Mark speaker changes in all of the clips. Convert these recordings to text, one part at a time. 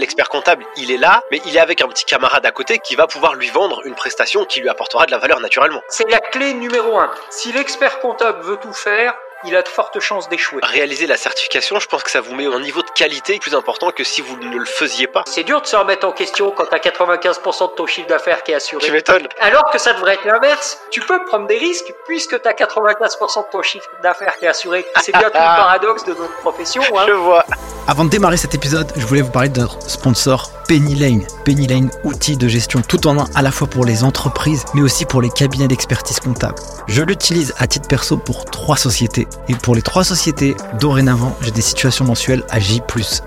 Speaker 1: L'expert comptable, il est là, mais il est avec un petit camarade à côté qui va pouvoir lui vendre une prestation qui lui apportera de la valeur naturellement.
Speaker 2: C'est la clé numéro un. Si l'expert comptable veut tout faire, il a de fortes chances d'échouer.
Speaker 1: Réaliser la certification, je pense que ça vous met un niveau de qualité plus important que si vous ne le faisiez pas.
Speaker 2: C'est dur de se remettre en question quand t'as 95% de ton chiffre d'affaires qui est assuré.
Speaker 1: Tu m'étonnes.
Speaker 2: Alors que ça devrait être l'inverse. Tu peux prendre des risques puisque t'as 95% de ton chiffre d'affaires qui est assuré. C'est bien tout le paradoxe de notre profession. Hein.
Speaker 1: Je vois.
Speaker 3: Avant de démarrer cet épisode, je voulais vous parler de notre sponsor Penny Lane. Penny Lane, outil de gestion tout en un à la fois pour les entreprises mais aussi pour les cabinets d'expertise comptable. Je l'utilise à titre perso pour trois sociétés. Et pour les trois sociétés, dorénavant, j'ai des situations mensuelles à J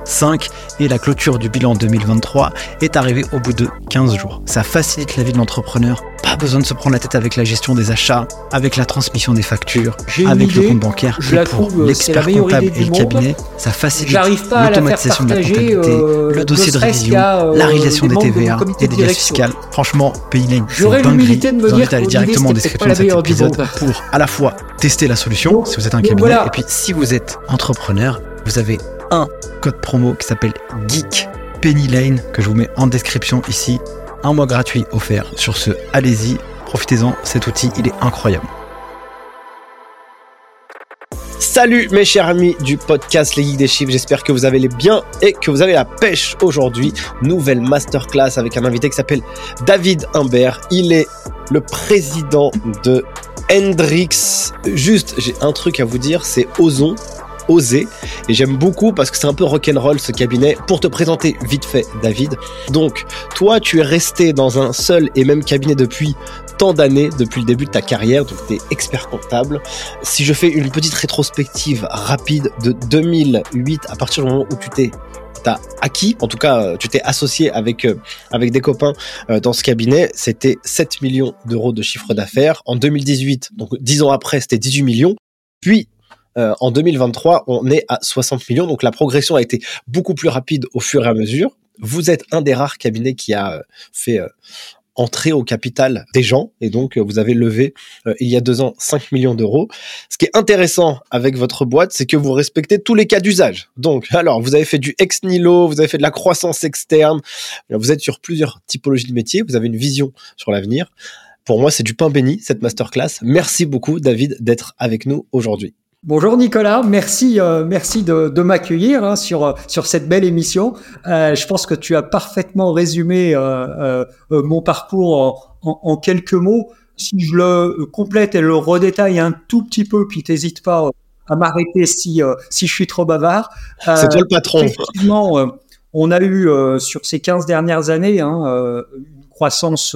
Speaker 3: 5 et la clôture du bilan 2023 est arrivée au bout de 15 jours. Ça facilite la vie de l'entrepreneur. Pas besoin de se prendre la tête avec la gestion des achats, avec la transmission des factures, avec le compte bancaire.
Speaker 2: je la
Speaker 3: pour
Speaker 2: euh,
Speaker 3: l'expert comptable et le
Speaker 2: monde.
Speaker 3: cabinet, ça facilite
Speaker 2: pas à la faire
Speaker 3: l'automatisation de la
Speaker 2: partager, euh,
Speaker 3: le dossier de révision,
Speaker 2: euh,
Speaker 3: la régulation
Speaker 2: des de
Speaker 3: TVA et
Speaker 2: de
Speaker 3: des liasses fiscales. Franchement, Paylane, c'est
Speaker 2: J'aurais l'humilité de me
Speaker 3: Je vous
Speaker 2: dire
Speaker 3: invite à aller
Speaker 2: que
Speaker 3: directement en description de cet épisode pour à la fois tester la solution
Speaker 2: Donc-
Speaker 3: si vous êtes un cabinet
Speaker 2: voilà.
Speaker 3: et puis si vous êtes entrepreneur, vous avez un code promo qui s'appelle Geek Penny Lane que je vous mets en description ici. Un mois gratuit offert. Sur ce, allez-y, profitez-en. Cet outil, il est incroyable.
Speaker 1: Salut mes chers amis du podcast Les Geeks des Chiffres, j'espère que vous avez les bien et que vous avez la pêche aujourd'hui. Nouvelle masterclass avec un invité qui s'appelle David Humbert. Il est le président de Hendrix. Juste, j'ai un truc à vous dire, c'est Ozon. Oser et j'aime beaucoup parce que c'est un peu rock'n'roll ce cabinet pour te présenter vite fait David donc toi tu es resté dans un seul et même cabinet depuis tant d'années depuis le début de ta carrière donc tu es expert comptable si je fais une petite rétrospective rapide de 2008, à partir du moment où tu t'es t'as acquis, en tout cas euh, tu t'es associé avec euh, avec des copains euh, dans ce cabinet, c'était 7 millions d'euros de chiffre d'affaires. En 2018, donc 10 ans après, c'était 18 millions. Puis euh, en 2023, on est à 60 millions. Donc la progression a été beaucoup plus rapide au fur et à mesure. Vous êtes un des rares cabinets qui a euh, fait euh, entrer au capital des gens et donc euh, vous avez levé euh, il y a deux ans 5 millions d'euros. Ce qui est intéressant avec votre boîte, c'est que vous respectez tous les cas d'usage. Donc, alors, vous avez fait du ex nihilo, vous avez fait de la croissance externe, vous êtes sur plusieurs typologies de métiers, vous avez une vision sur l'avenir. Pour moi, c'est du pain béni, cette masterclass. Merci beaucoup, David, d'être avec nous aujourd'hui.
Speaker 2: Bonjour Nicolas, merci, euh, merci de, de m'accueillir hein, sur euh, sur cette belle émission. Euh, je pense que tu as parfaitement résumé euh, mon parcours en, en- en quelques mots. Si je le complète et le redétaille un tout petit peu, puis t'hésites pas à m'arrêter si si je suis trop bavard.
Speaker 1: C'est toi le patron.
Speaker 2: Effectivement, on a eu sur ces 15 dernières années hein, une croissance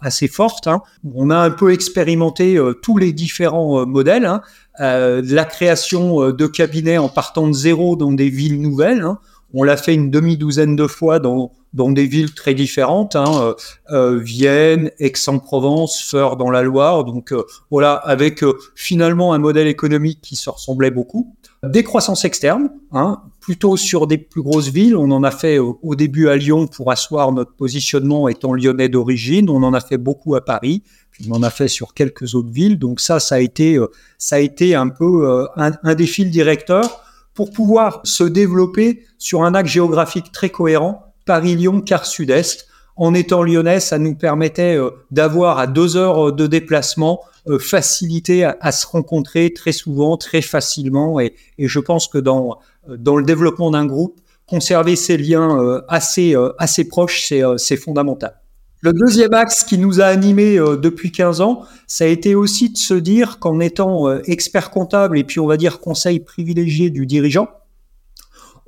Speaker 2: assez forte. hein. On a un peu expérimenté euh, tous les différents euh, modèles. hein. Euh, la création euh, de cabinets en partant de zéro dans des villes nouvelles. hein. On l'a fait une demi-douzaine de fois dans, dans des villes très différentes, hein, euh, euh, Vienne, Aix-en-Provence, Feur dans la Loire. Donc euh, voilà, avec euh, finalement un modèle économique qui se ressemblait beaucoup. Des croissances externes, hein, plutôt sur des plus grosses villes. On en a fait au, au début à Lyon pour asseoir notre positionnement étant lyonnais d'origine. On en a fait beaucoup à Paris. On en a fait sur quelques autres villes. Donc ça, ça a été, euh, ça a été un peu euh, un, un des fils directeurs pour pouvoir se développer sur un axe géographique très cohérent, Paris-Lyon, quart sud-est. En étant lyonnais, ça nous permettait euh, d'avoir à deux heures de déplacement euh, facilité à, se rencontrer très souvent, très facilement. Et, je pense que dans, dans le développement d'un groupe, conserver ces liens euh, assez, euh, assez proches, c'est euh, fondamental. Le deuxième axe qui nous a animés euh, depuis 15 ans, ça a été aussi de se dire qu'en étant euh, expert comptable et puis on va dire conseil privilégié du dirigeant,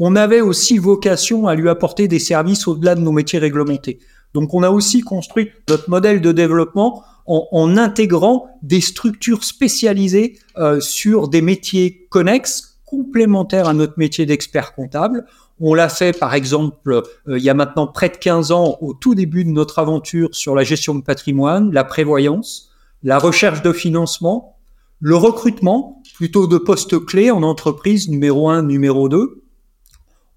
Speaker 2: on avait aussi vocation à lui apporter des services au-delà de nos métiers réglementés. Donc on a aussi construit notre modèle de développement en, en intégrant des structures spécialisées euh, sur des métiers connexes, complémentaires à notre métier d'expert comptable. On l'a fait, par exemple, euh, il y a maintenant près de 15 ans, au tout début de notre aventure sur la gestion de patrimoine, la prévoyance, la recherche de financement, le recrutement, plutôt de postes clés en entreprise numéro 1, numéro 2.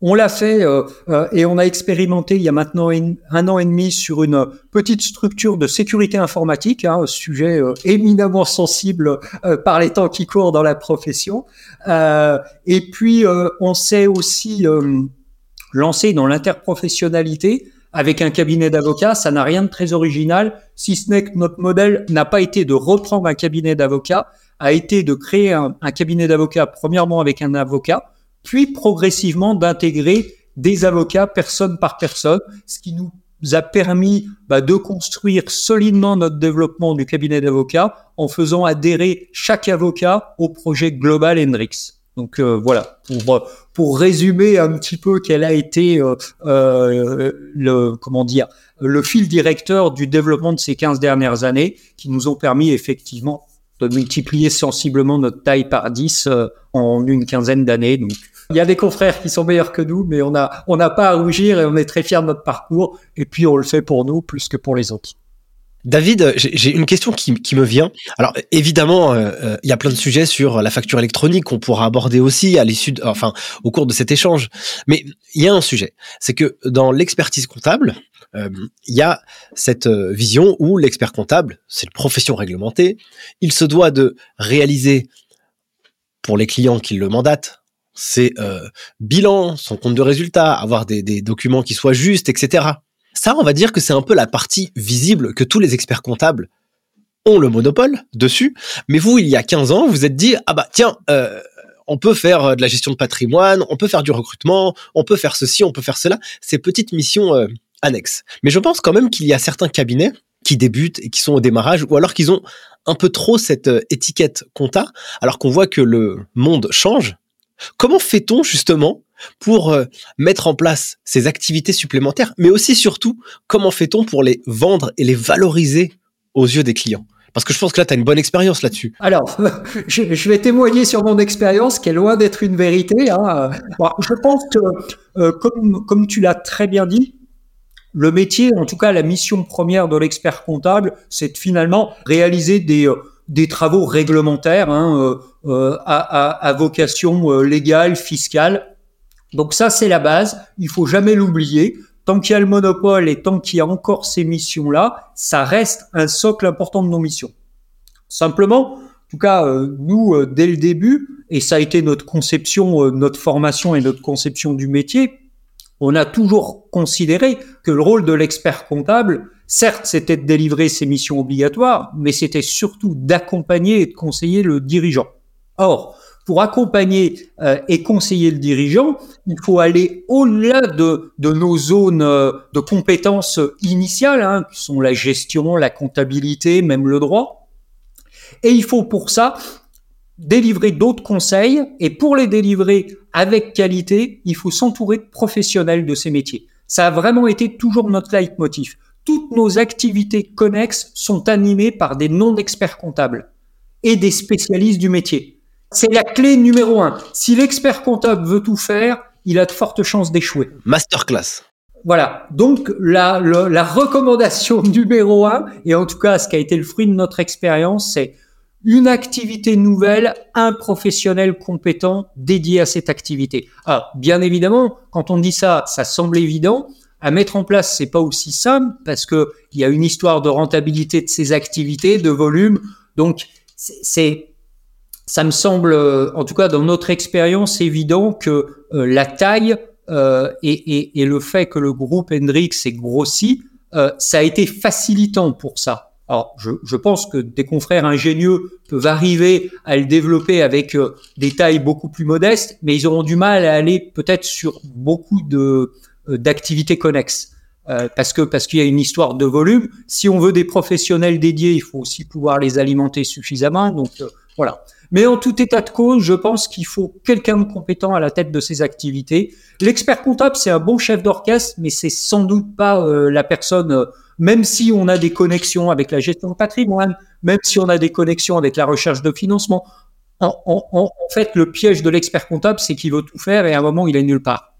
Speaker 2: On l'a fait euh, euh, et on a expérimenté il y a maintenant un, an et demi sur une petite structure de sécurité informatique, hein, un sujet euh, éminemment sensible par les temps qui courent dans la profession. et puis on s'est aussi lancé dans l'interprofessionnalité avec un cabinet d'avocats. Ça n'a rien de très original, si ce n'est que notre modèle n'a pas été de reprendre un cabinet d'avocats, a été de créer un cabinet d'avocats, premièrement avec un avocat, puis progressivement d'intégrer des avocats personne par personne, ce qui nous a permis bah, de construire solidement notre développement du cabinet d'avocats en faisant adhérer chaque avocat au projet global Hendrix. Donc euh, voilà, pour, pour résumer un petit peu quel a été euh, euh, le comment dire le fil directeur du développement de ces 15 dernières années, qui nous ont permis effectivement de multiplier sensiblement notre taille par 10 en une quinzaine d'années. Il y a des confrères qui sont meilleurs que nous, mais on n'a on pas à rougir et on est très fiers de notre parcours. Et puis on le fait pour nous plus que pour les autres.
Speaker 1: David, j'ai une question qui, qui, me vient. Alors évidemment, euh, euh, il y a plein de sujets sur la facture électronique qu'on pourra aborder aussi à l'issue, enfin au cours de cet échange. Mais il y a un sujet, c'est que dans l'expertise comptable, euh, il y a cette vision où l'expert comptable, c'est une profession réglementée, il se doit de réaliser pour les clients qui le mandatent c'est euh, bilan, son compte de résultat, avoir des, des, documents qui soient justes, etc. Ça, on va dire que c'est un peu la partie visible que tous les experts comptables ont le monopole dessus. Mais vous, il y a 15 ans, vous êtes dit, ah bah tiens, euh, on peut faire euh, de la gestion de patrimoine, on peut faire du recrutement, on peut faire ceci, on peut faire cela, ces petites missions euh, annexes. Mais je pense quand même qu'il y a certains cabinets qui débutent et qui sont au démarrage, ou alors qu'ils ont un peu trop cette euh, étiquette compta, alors qu'on voit que le monde change Comment fait-on justement pour euh, mettre en place ces activités supplémentaires, mais aussi surtout, comment fait-on pour les vendre et les valoriser aux yeux des clients? Parce que je pense que là, tu as une bonne expérience là-dessus.
Speaker 2: Alors, je, vais témoigner sur mon expérience qui est loin d'être une vérité. Hein. je pense que, euh, comme, comme tu l'as très bien dit, le métier, en tout cas la mission première de l'expert comptable, c'est finalement réaliser des, euh, des travaux réglementaires hein, euh, euh, à, à, à, vocation euh, légale, fiscale. Donc ça, c'est la base. Il faut jamais l'oublier. Tant qu'il y a le monopole et tant qu'il y a encore ces missions-là, ça reste un socle important de nos missions. Simplement, en tout cas, nous, dès le début, et ça a été notre conception, notre formation et notre conception du métier, on a toujours considéré que le rôle de l'expert comptable, Certes, c'était de délivrer ses missions obligatoires, mais c'était surtout d'accompagner et de conseiller le dirigeant. Or, pour accompagner euh, et conseiller le dirigeant, il faut aller au-delà de, nos zones euh, de compétences initiales, hein, qui sont la gestion, la comptabilité, même le droit. Et il faut pour ça délivrer d'autres conseils, et pour les délivrer avec qualité, il faut s'entourer de professionnels de ces métiers. Ça a vraiment été toujours notre leitmotiv toutes nos activités connexes sont animées par des non-experts comptables et des spécialistes du métier. C'est la clé numéro un. Si l'expert comptable veut tout faire, il a de fortes chances d'échouer.
Speaker 1: Masterclass.
Speaker 2: Voilà. Donc, la, la, recommandation numéro un, et en tout cas, ce qui a été le fruit de notre expérience, c'est une activité nouvelle, un professionnel compétent dédié à cette activité. Ah, bien évidemment, quand on dit ça, ça semble évident, à mettre en place, c'est pas aussi simple parce que il y a une histoire de rentabilité de ces activités, de volume. Donc, c'est, ça me semble, euh, en tout cas dans notre expérience, évident que euh, la taille euh, et, et, le fait que le groupe Hendrix ait grossi, ça a été facilitant pour ça. Alors, je, je, pense que des confrères ingénieux peuvent arriver à le développer avec des tailles beaucoup plus modestes, mais ils auront du mal à aller peut-être sur beaucoup de euh, d'activités connexes. Euh, parce que parce qu'il y a une histoire de volume. Si on veut des professionnels dédiés, il faut aussi pouvoir les alimenter suffisamment. Donc euh, voilà. Mais en tout état de cause, je pense qu'il faut quelqu'un de compétent à la tête de ces activités. L'expert comptable, c'est un bon chef d'orchestre, mais c'est sans doute pas la personne. Même si on a des connexions avec la gestion de patrimoine, même si on a des connexions avec la recherche de financement, en, en, en fait, le piège de l'expert comptable, c'est qu'il veut tout faire et à un moment, il est nulle part.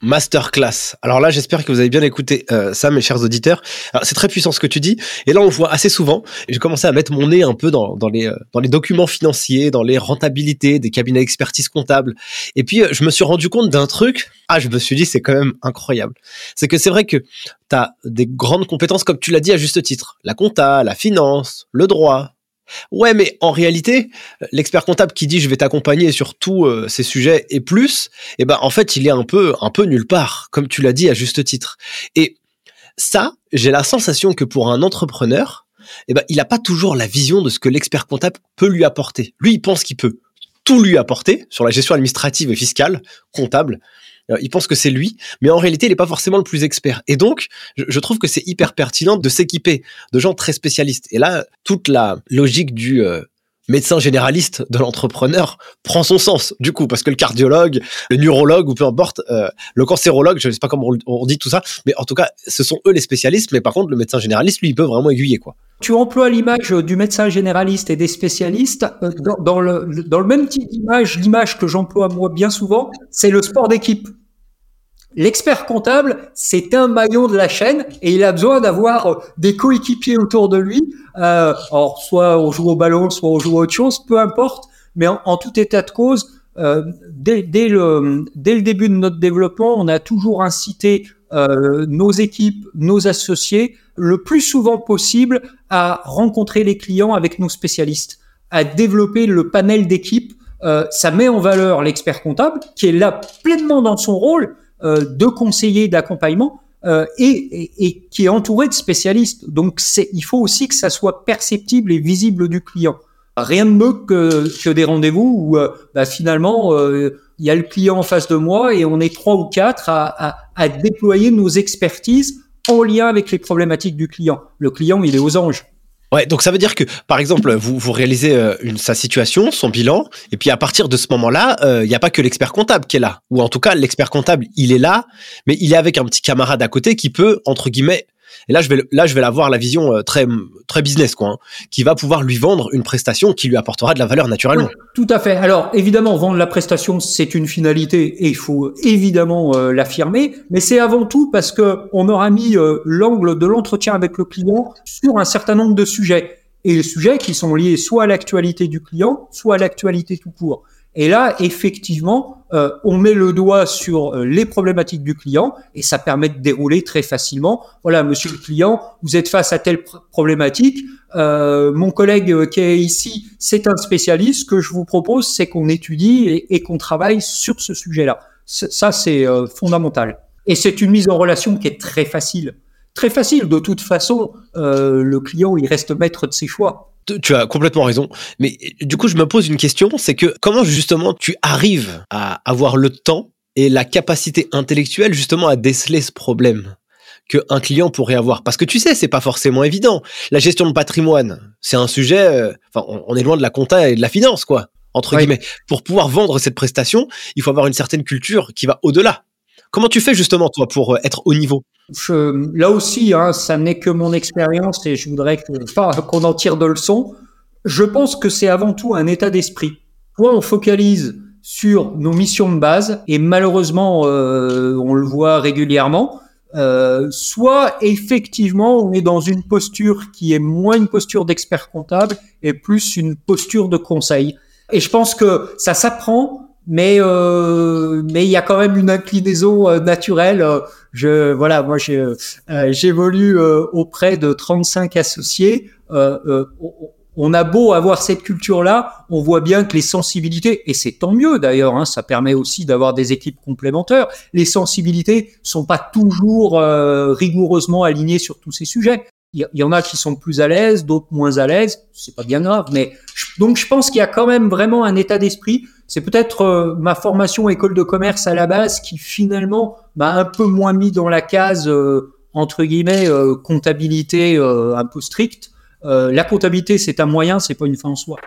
Speaker 1: Masterclass. Alors là, j'espère que vous avez bien écouté euh, ça, mes chers auditeurs. C'est très puissant ce que tu dis. Et là, on voit assez souvent. J'ai commencé à mettre mon nez un peu dans, dans les, euh, dans les documents financiers, dans les rentabilités des cabinets d'expertise comptable. Et puis, euh, je me suis rendu compte d'un truc. Ah, je me suis dit, c'est quand même incroyable. C'est que c'est vrai que tu as des grandes compétences, comme tu l'as dit à juste titre. La compta, la finance, le droit, Ouais, mais en réalité, l'expert comptable qui dit je vais t'accompagner sur tous euh, ces sujets et plus, eh ben en fait, il est un peu un peu nulle part, comme tu l'as dit à juste titre. Et ça, j'ai la sensation que pour un entrepreneur, eh ben il n'a pas toujours la vision de ce que l'expert comptable peut lui apporter. Lui, il pense qu'il peut tout lui apporter sur la gestion administrative et fiscale, comptable. Euh, il pense que c'est lui, mais en réalité, il n'est pas forcément le plus expert. Et donc, je, trouve que c'est hyper pertinent de s'équiper de gens très spécialistes. Et là, toute la logique du euh, médecin généraliste de l'entrepreneur prend son sens du coup parce que le cardiologue, le neurologue ou peu importe, euh, le cancérologue, je ne sais pas comment on dit tout ça, mais en tout cas, ce sont eux les spécialistes. Mais par contre, le médecin généraliste, lui, il peut vraiment aiguiller quoi.
Speaker 2: Tu emploies l'image du médecin généraliste et des spécialistes euh, dans, le, dans le même type d'image, l'image que j'emploie moi bien souvent, c'est le sport d'équipe. L'expert comptable, c'est un maillon de la chaîne et il a besoin d'avoir euh, des coéquipiers autour de lui. Euh, alors, soit on joue au ballon, soit on joue à autre chose, peu importe. Mais en, tout état de cause, euh, dès, dès, le, dès le début de notre développement, on a toujours incité euh, nos équipes, nos associés, le plus souvent possible à rencontrer les clients avec nos spécialistes, à développer le panel d'équipes. Euh, ça met en valeur l'expert comptable qui est là pleinement dans son rôle de conseiller, d'accompagnement, euh, et, et, qui est entouré de spécialistes. Donc, il faut aussi que ça soit perceptible et visible du client. Rien de mieux que, que des rendez-vous où euh, bah, finalement euh, il y a le client en face de moi et on est trois ou quatre à, à, à déployer nos expertises en lien avec les problématiques du client. Le client, il est aux anges.
Speaker 1: Ouais, donc ça veut dire que, par exemple, vous, vous réalisez euh, une, sa situation, son bilan, et puis à partir de ce moment-là, euh, il n'y a pas que l'expert comptable qui est là. Ou en tout cas, l'expert comptable, il est là, mais il est avec un petit camarade à côté qui peut, entre guillemets, et là, je vais, là, je vais avoir la vision euh, très, très business, quoi, hein, qui va pouvoir lui vendre une prestation qui lui apportera de la valeur naturellement.
Speaker 2: tout à fait. Alors, évidemment, vendre la prestation, c'est une finalité et il faut évidemment euh, l'affirmer, mais c'est avant tout parce que on aura mis euh, l'angle de l'entretien avec le client sur un certain nombre de sujets et les sujets qui sont liés soit à l'actualité du client, soit à l'actualité tout court. Et là, effectivement, euh, on met le doigt sur euh, les problématiques du client et ça permet de dérouler très facilement. Voilà, monsieur le client, vous êtes face à telle problématique. Euh, mon collègue qui est ici, c'est un spécialiste. Ce que je vous propose, c'est qu'on étudie et, et qu'on travaille sur ce sujet-là. Ça, c'est fondamental. Et c'est une mise en relation qui est très facile. Très facile. De toute façon, le client, il reste maître de ses choix
Speaker 1: tu as complètement raison. Mais du coup, je me pose une question, c'est que comment justement tu arrives à avoir le temps et la capacité intellectuelle justement à déceler ce problème qu'un client pourrait avoir? Parce que tu sais, c'est pas forcément évident. La gestion de patrimoine, c'est un sujet. Euh, enfin, on, est loin de la compta et de la finance, quoi. Entre guillemets. Pour pouvoir vendre cette prestation, il faut avoir une certaine culture qui va au-delà. Comment tu fais justement toi pour euh, être au niveau?
Speaker 2: Je, là aussi, hein, ça n'est que mon expérience et je voudrais qu'on en tire de leçons. Je pense que c'est avant tout un état d'esprit. Soit on focalise sur nos missions de base et malheureusement, euh, on le voit régulièrement. Euh, soit effectivement on est dans une posture qui est moins une posture d'expert comptable et plus une posture de conseil. Et je pense que ça s'apprend, mais euh, mais il y a quand même une inclinaison euh, naturelle. Je voilà, moi euh, j'évolue auprès de 35 associés. on a beau avoir cette culture-là, on voit bien que les sensibilités, et c'est tant mieux d'ailleurs, hein, ça permet aussi d'avoir des équipes complémentaires, les sensibilités sont pas toujours rigoureusement alignées sur tous ces sujets. Il y, en a qui sont plus à l'aise, d'autres moins à l'aise, c'est pas bien grave, mais donc je pense qu'il y a quand même vraiment un état d'esprit c'est peut-être euh, ma formation école de commerce à la base qui finalement m'a un peu moins mis dans la case euh, entre guillemets euh, comptabilité un peu stricte. la comptabilité c'est un moyen, c'est pas une fin en soi.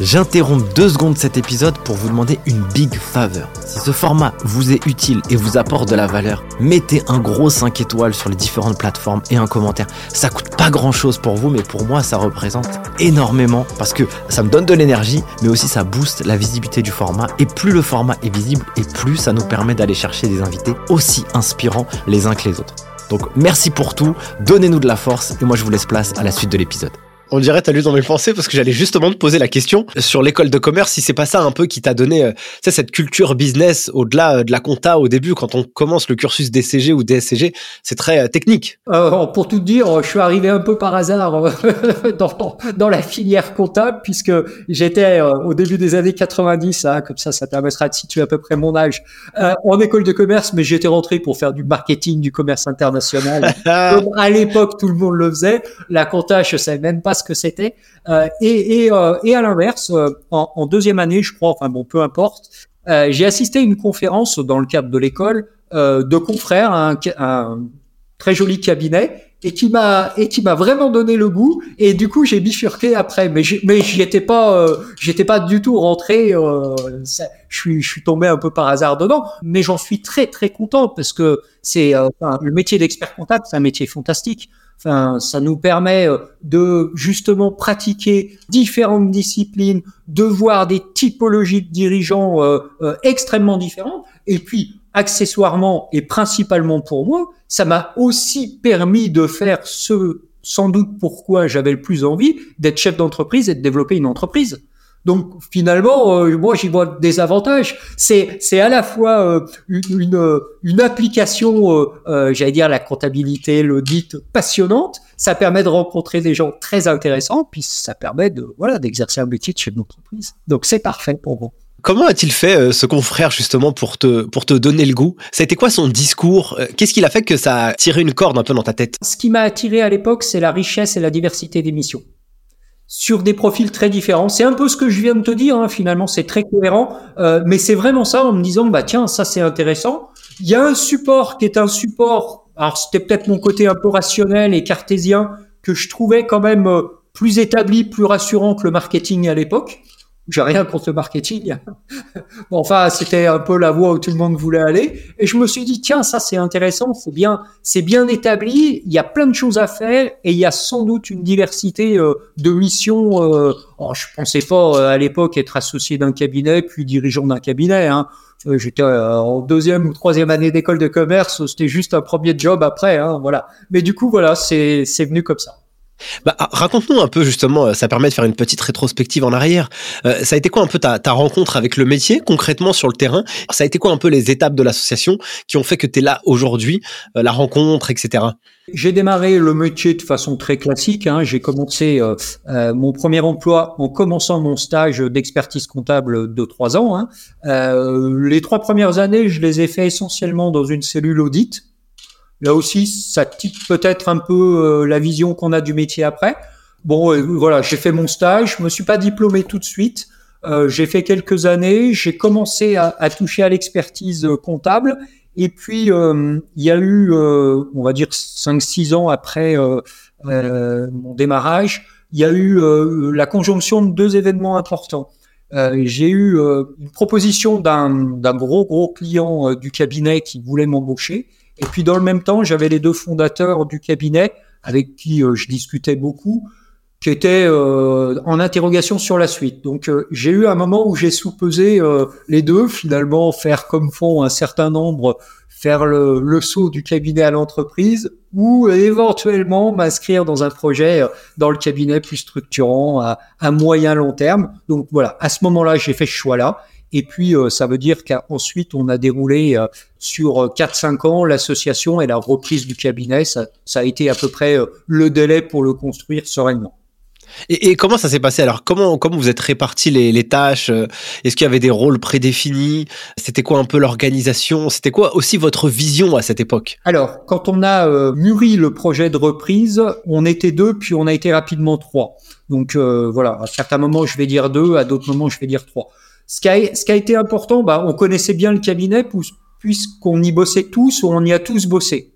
Speaker 3: J'interromps deux secondes cet épisode pour vous demander une big faveur. Si ce format vous est utile et vous apporte de la valeur, mettez un gros 5 étoiles sur les différentes plateformes et un commentaire. Ça coûte pas grand chose pour vous, mais pour moi ça représente énormément parce que ça me donne de l'énergie, mais aussi ça booste la visibilité du format. Et plus le format est visible, et plus ça nous permet d'aller chercher des invités aussi inspirants les uns que les autres. Donc merci pour tout, donnez-nous de la force et moi je vous laisse place à la suite de l'épisode.
Speaker 1: On dirait, t'as lu dans mes pensées parce que j'allais justement te poser la question sur l'école de commerce, si c'est pas ça un peu qui t'a donné euh, cette culture business au-delà euh, de la compta au début, quand on commence le cursus DCG ou DSCG, c'est très euh, technique.
Speaker 2: Euh, pour tout dire, je suis arrivé un peu par hasard dans, dans la filière comptable puisque j'étais au début des années 90, hein, comme ça, ça permettra de situer à peu près mon âge, en école de commerce, mais j'étais rentré pour faire du marketing, du commerce international. à l'époque, tout le monde le faisait. La compta, je savais même pas que c'était. Euh, et, euh, et, à l'inverse, euh, en, deuxième année, je crois, enfin bon, peu importe, j'ai assisté à une conférence dans le cadre de l'école de confrères, un, très joli cabinet et qui m'a et qui m'a vraiment donné le goût. Et du coup j'ai bifurqué après. Mais mais j'y étais pas j'étais pas du tout rentré je suis je suis tombé un peu par hasard dedans. Mais j'en suis très très content parce que c'est le métier d'expert comptable c'est un métier fantastique Enfin, ça nous permet euh, de justement pratiquer différentes disciplines, de voir des typologies de dirigeants euh, euh, extrêmement différentes. Et puis, accessoirement et principalement pour moi, ça m'a aussi permis de faire ce sans doute pourquoi j'avais le plus envie d'être chef d'entreprise et de développer une entreprise. Donc finalement, euh, moi j'y vois des avantages. C'est c'est à la fois euh, une, une, application, euh, j'allais dire la comptabilité, l'audit passionnante. Ça permet de rencontrer des gens très intéressants, puis ça permet de voilà d'exercer un métier de chef d'entreprise. Donc c'est parfait pour moi.
Speaker 1: Comment a-t-il fait ce confrère justement pour te pour te donner le goût? Ça a été quoi son discours? Qu'est-ce qu'il a fait que ça a tiré une corde un peu dans ta tête?
Speaker 2: Ce qui m'a attiré à l'époque, c'est la richesse et la diversité des missions sur des profils très différents. C'est un peu ce que je viens de te dire, hein, finalement, c'est très cohérent, euh, mais c'est vraiment ça en me disant, bah tiens, ça c'est intéressant. Il y a un support qui est un support, alors c'était peut-être mon côté un peu rationnel et cartésien, que je trouvais quand même euh, plus établi, plus rassurant que le marketing à l'époque. J'ai rien contre le marketing. bon, enfin, c'était un peu la voie où tout le monde voulait aller. Et je me suis dit, tiens, ça c'est intéressant, c'est bien, c'est bien établi. Il y a plein de choses à faire et il y a sans doute une diversité euh, de missions. Euh, oh, je pensais pas euh, à l'époque être associé d'un cabinet puis dirigeant d'un cabinet. Hein. J'étais en deuxième ou troisième année d'école de commerce. C'était juste un premier job après. Hein, voilà. Mais du coup, voilà, c'est c'est venu comme ça.
Speaker 1: Bah, ah, raconte-nous un peu justement, euh, ça permet de faire une petite rétrospective en arrière. Euh, ça a été quoi un peu ta, rencontre avec le métier concrètement sur le terrain? Ça a été quoi un peu les étapes de l'association qui ont fait que tu es là aujourd'hui, euh, la rencontre, etc.
Speaker 2: J'ai démarré le métier de façon très classique. Hein. J'ai commencé mon premier emploi en commençant mon stage d'expertise comptable de trois ans. Hein. les trois premières années, je les ai fait essentiellement dans une cellule audit Là aussi, ça type peut-être un peu euh, la vision qu'on a du métier après. Bon, euh, voilà, j'ai fait mon stage, je me suis pas diplômé tout de suite. Euh, j'ai fait quelques années, j'ai commencé à, à, toucher à l'expertise comptable, et puis il y a eu, on va dire, 5-6 ans après mon démarrage, il y a eu la conjonction de deux événements importants. j'ai eu une proposition d'un gros gros client du cabinet qui voulait m'embaucher, et puis dans le même temps, j'avais les deux fondateurs du cabinet avec qui euh, je discutais beaucoup, qui étaient euh, en interrogation sur la suite. Donc euh, j'ai eu un moment où j'ai soupesé les deux, finalement faire comme font un certain nombre, faire le, saut du cabinet à l'entreprise, ou éventuellement m'inscrire dans un projet dans le cabinet plus structurant à moyen long terme. Donc voilà, à ce moment-là, j'ai fait ce choix-là. Et puis, euh, ça veut dire qu'ensuite, on a déroulé euh, sur 4-5 euh, ans l'association et la reprise du cabinet. Ça, ça, a été à peu près le délai pour le construire sereinement.
Speaker 1: Et, et comment ça s'est passé? Alors comment, comment vous êtes répartis les, les tâches Est-ce qu'il y avait des rôles prédéfinis? C'était quoi un peu l'organisation? C'était quoi aussi votre vision à cette époque?
Speaker 2: Alors, quand on a mûri le projet de reprise, on était deux, puis on a été rapidement trois. Donc voilà, à certains moments, je vais dire deux, à d'autres moments, je vais dire trois. Ce qui a, ce qui a été important, bah, on connaissait bien le cabinet puisqu'on y bossait tous ou on y a tous bossé.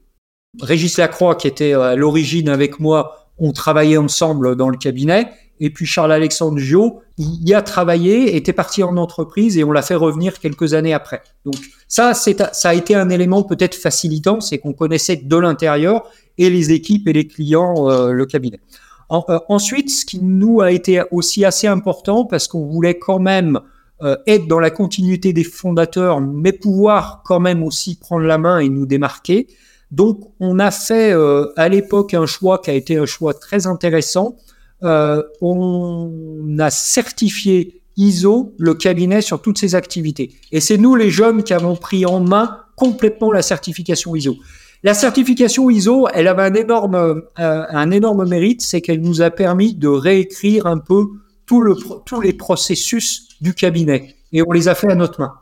Speaker 2: Régis Lacroix, qui était à l'origine avec moi, on travaillait ensemble dans le cabinet. Et puis Charles-Alexandre Gio, y a travaillé, était parti en entreprise et on l'a fait revenir quelques années après. Donc ça, ça a été un élément peut-être facilitant, c'est qu'on connaissait de l'intérieur et les équipes et les clients, euh, le cabinet. Euh, ensuite, ce qui nous a été aussi assez important, parce qu'on voulait quand même euh, être dans la continuité des fondateurs, mais pouvoir quand même aussi prendre la main et nous démarquer. Donc, on a fait euh, à l'époque un choix qui a été un choix très intéressant. euh, on a certifié ISO le cabinet sur toutes ses activités. Et c'est nous les jeunes qui avons pris en main complètement la certification ISO. La certification ISO, elle avait un énorme, euh, un énorme mérite, c'est qu'elle nous a permis de réécrire un peu tout le, tous les processus du cabinet. Et on les a fait à notre main.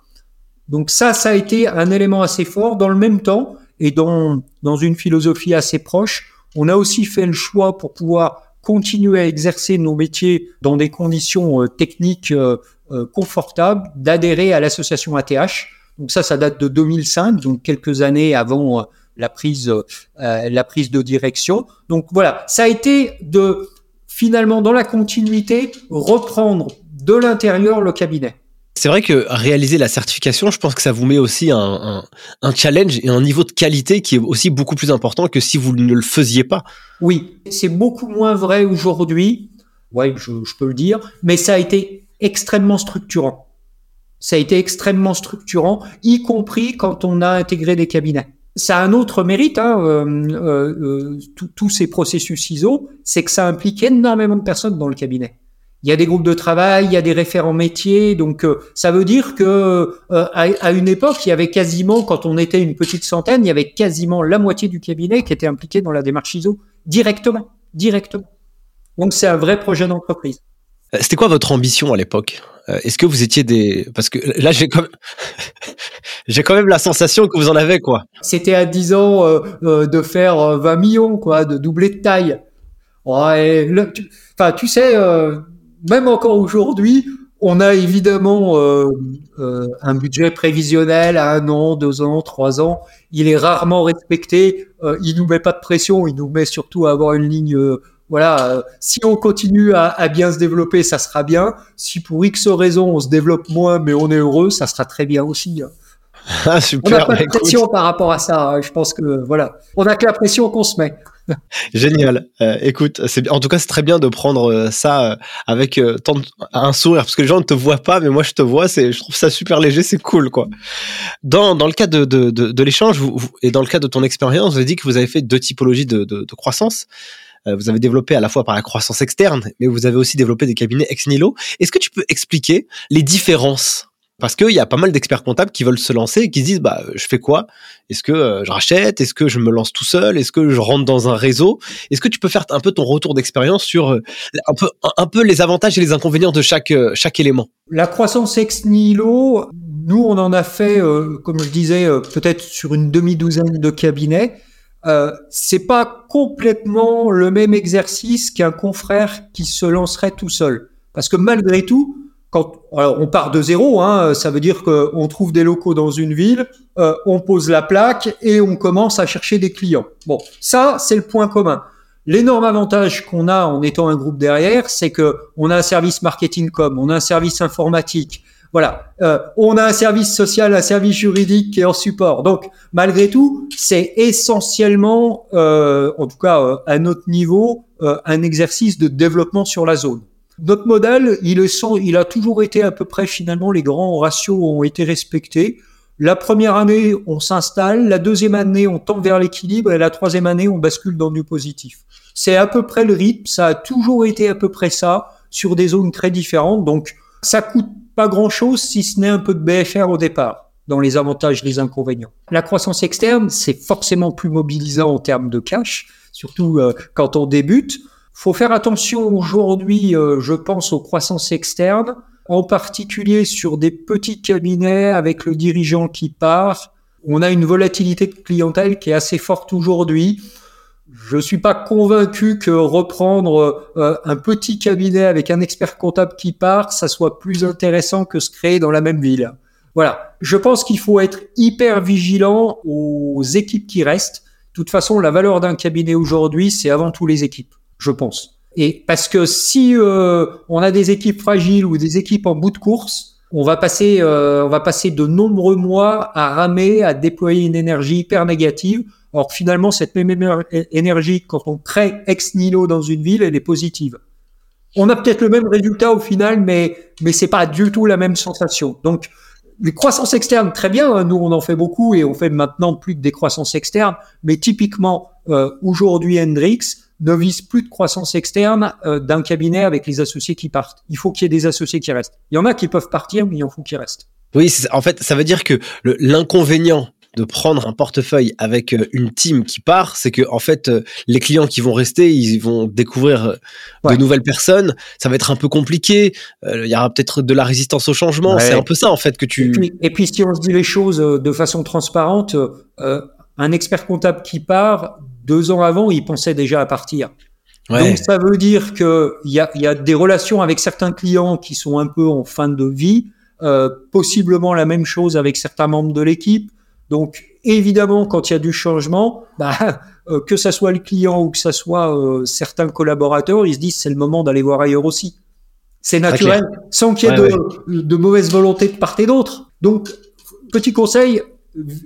Speaker 2: Donc ça, ça a été un élément assez fort. Dans le même temps, et dans, dans une philosophie assez proche, on a aussi fait le choix pour pouvoir continuer à exercer nos métiers dans des conditions euh, techniques euh, euh, confortables, d'adhérer à l'association ATH. Donc ça, ça date de 2005, donc quelques années avant la prise, la prise de direction. Donc voilà, ça a été de finalement dans la continuité reprendre de l'intérieur le cabinet.
Speaker 1: C'est vrai que réaliser la certification, je pense que ça vous met aussi un, challenge et un niveau de qualité qui est aussi beaucoup plus important que si vous ne le faisiez pas.
Speaker 2: Oui, c'est beaucoup moins vrai aujourd'hui, ouais, je, peux le dire, mais ça a été extrêmement structurant. Ça a été extrêmement structurant, y compris quand on a intégré des cabinets. Ça a un autre mérite, hein, euh, euh, euh tous ces processus ISO, c'est que ça implique énormément de personnes dans le cabinet il y a des groupes de travail, il y a des référents métiers, donc euh, ça veut dire que euh, à, une époque, il y avait quasiment, quand on était une petite centaine, il y avait quasiment la moitié du cabinet qui était impliqué dans la démarche ISO directement, directement. Donc c'est un vrai projet d'entreprise.
Speaker 1: C'était quoi votre ambition à l'époque? Est-ce que vous étiez des parce que là j'ai comme j'ai quand même la sensation que vous en avez quoi.
Speaker 2: C'était à 10 ans de faire 20 millions quoi, de doubler de taille. Ouais, tu sais même encore aujourd'hui, on a évidemment euh, euh, un budget prévisionnel à un an, deux ans, trois ans. Il est rarement respecté. Euh, il nous met pas de pression. Il nous met surtout à avoir une ligne. Voilà. Euh, si on continue à, à, bien se développer, ça sera bien. Si pour X raisons on se développe moins, mais on est heureux, ça sera très bien aussi. Hein.
Speaker 1: Ah, super, on
Speaker 2: n'a pas de pression par rapport à ça. Hein. Je pense que voilà, on a que la pression qu'on se met.
Speaker 1: Génial. Euh, écoute, c'est en tout cas c'est très bien de prendre euh, ça euh, avec tant un sourire parce que les gens ne te voient pas, mais moi je te vois. C'est, je trouve ça super léger, c'est cool quoi. Dans, dans le cas de, de, de, de l'échange et dans le cas de ton expérience, vous avez dit que vous avez fait deux typologies de, de croissance. Vous avez développé à la fois par la croissance externe, mais vous avez aussi développé des cabinets ex nihilo. Est-ce que tu peux expliquer les différences? Parce qu'il y a pas mal d'experts comptables qui veulent se lancer et qui se disent bah je fais quoi? Est-ce que euh, je rachète? Est-ce que je me lance tout seul? Est-ce que je rentre dans un réseau? Est-ce que tu peux faire un peu ton retour d'expérience sur euh, un peu un peu les avantages et les inconvénients de chaque euh, chaque élément?
Speaker 2: La croissance ex nihilo, nous on en a fait comme je disais peut-être sur une demi-douzaine de cabinets. Euh, c'est pas complètement le même exercice qu'un confrère qui se lancerait tout seul. Parce que malgré tout, quand alors on part de zéro, hein, ça veut dire qu'on trouve des locaux dans une ville, euh, on pose la plaque et on commence à chercher des clients. Bon, ça c'est le point commun. L'énorme avantage qu'on a en étant un groupe derrière, c'est que on a un service marketing com, on a un service informatique, voilà, euh, on a un service social, un service juridique qui est en support. Donc malgré tout, c'est essentiellement, euh, en tout cas euh, à notre niveau, euh, un exercice de développement sur la zone. Notre modèle, il, il a toujours été à peu près finalement, les grands ratios ont été respectés. La première année, on s'installe, la deuxième année, on tend vers l'équilibre, et la troisième année, on bascule dans du positif. C'est à peu près le rythme, ça a toujours été à peu près ça, sur des zones très différentes, donc ça coûte pas grand-chose si ce n'est un peu de BFR au départ, dans les avantages et les inconvénients. La croissance externe, c'est forcément plus mobilisant en termes de cash, surtout euh, quand on débute faut faire attention aujourd'hui, euh, je pense, aux croissances externes, en particulier sur des petits cabinets avec le dirigeant qui part. On a une volatilité de clientèle qui est assez forte aujourd'hui. Je suis pas convaincu que reprendre euh, un petit cabinet avec un expert comptable qui part, ça soit plus intéressant que se créer dans la même ville. Voilà. Je pense qu'il faut être hyper vigilant aux équipes qui restent. De toute façon, la valeur d'un cabinet aujourd'hui, c'est avant tout les équipes je pense. Et parce que si euh, on a des équipes fragiles ou des équipes en bout de course, on va passer, euh, on va passer de nombreux mois à ramer, à déployer une énergie hyper négative. Or finalement, cette même énergie, quand on crée ex nihilo dans une ville, elle est positive. On a peut-être le même résultat au final, mais mais c'est pas du tout la même sensation. Donc les croissances externes, très bien. Hein, nous, on en fait beaucoup et on fait maintenant plus que des croissances externes. Mais typiquement, euh, aujourd'hui, Hendrix, ne vise plus de croissance externe euh, d'un cabinet avec les associés qui partent. Il faut qu'il y ait des associés qui restent. Il y en a qui peuvent partir, mais il en faut qu'ils restent.
Speaker 1: Oui, en fait, ça veut dire que l'inconvénient de prendre un portefeuille avec euh, une team qui part, c'est que en fait euh, les clients qui vont rester, ils vont découvrir de nouvelles personnes. Ça va être un peu compliqué. Il y aura peut-être de la résistance au changement. C'est un peu ça en fait que tu.
Speaker 2: Et puis, et puis, si on se dit les choses de façon transparente, un expert comptable qui part deux ans avant, il pensait déjà à partir. Donc ça veut dire que il y a, y a, des relations avec certains clients qui sont un peu en fin de vie, euh, possiblement la même chose avec certains membres de l'équipe. Donc évidemment, quand il y a du changement, bah, euh, que ça soit le client ou que ça soit euh, certains collaborateurs, ils se disent c'est le moment d'aller voir ailleurs aussi. C'est naturel, sans qu'il y ait de, de mauvaise volonté de part et d'autre. Donc petit conseil,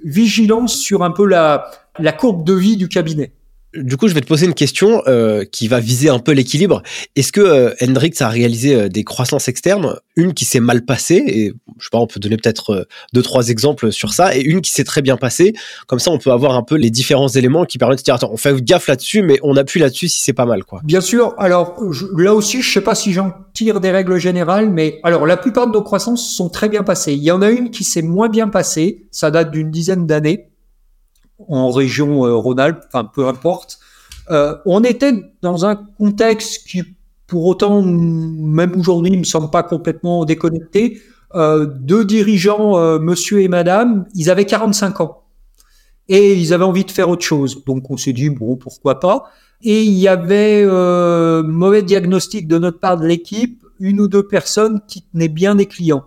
Speaker 2: vigilance sur un peu la, la courbe de vie du cabinet.
Speaker 1: Du coup, je vais te poser une question euh, qui va viser un peu l'équilibre. Est-ce que euh, Hendrix a réalisé euh, des croissances externes, une qui s'est mal passée, et je sais pas, on peut donner peut-être euh, deux, trois exemples sur ça, et une qui s'est très bien passée. Comme ça, on peut avoir un peu les différents éléments qui permettent de dire, attends, on fait gaffe là-dessus, mais on appuie là-dessus si c'est pas mal, quoi.
Speaker 2: Bien sûr. Alors, là aussi, je sais pas si j'en tire des règles générales, mais alors, la plupart de nos croissances sont très bien passées. Il y en a une qui s'est moins bien passée. Ça date d'une dizaine d'années en région euh, Rhône-Alpes, enfin peu importe. Euh, on était dans un contexte qui, pour autant, même aujourd'hui, ne me semble pas complètement déconnecté. Euh, deux dirigeants, monsieur et madame, ils avaient 45 ans. Et ils avaient envie de faire autre chose. Donc on s'est dit, bon, pourquoi pas. Et il y avait euh, mauvais diagnostic de notre part de l'équipe, une ou deux personnes qui tenaient bien des clients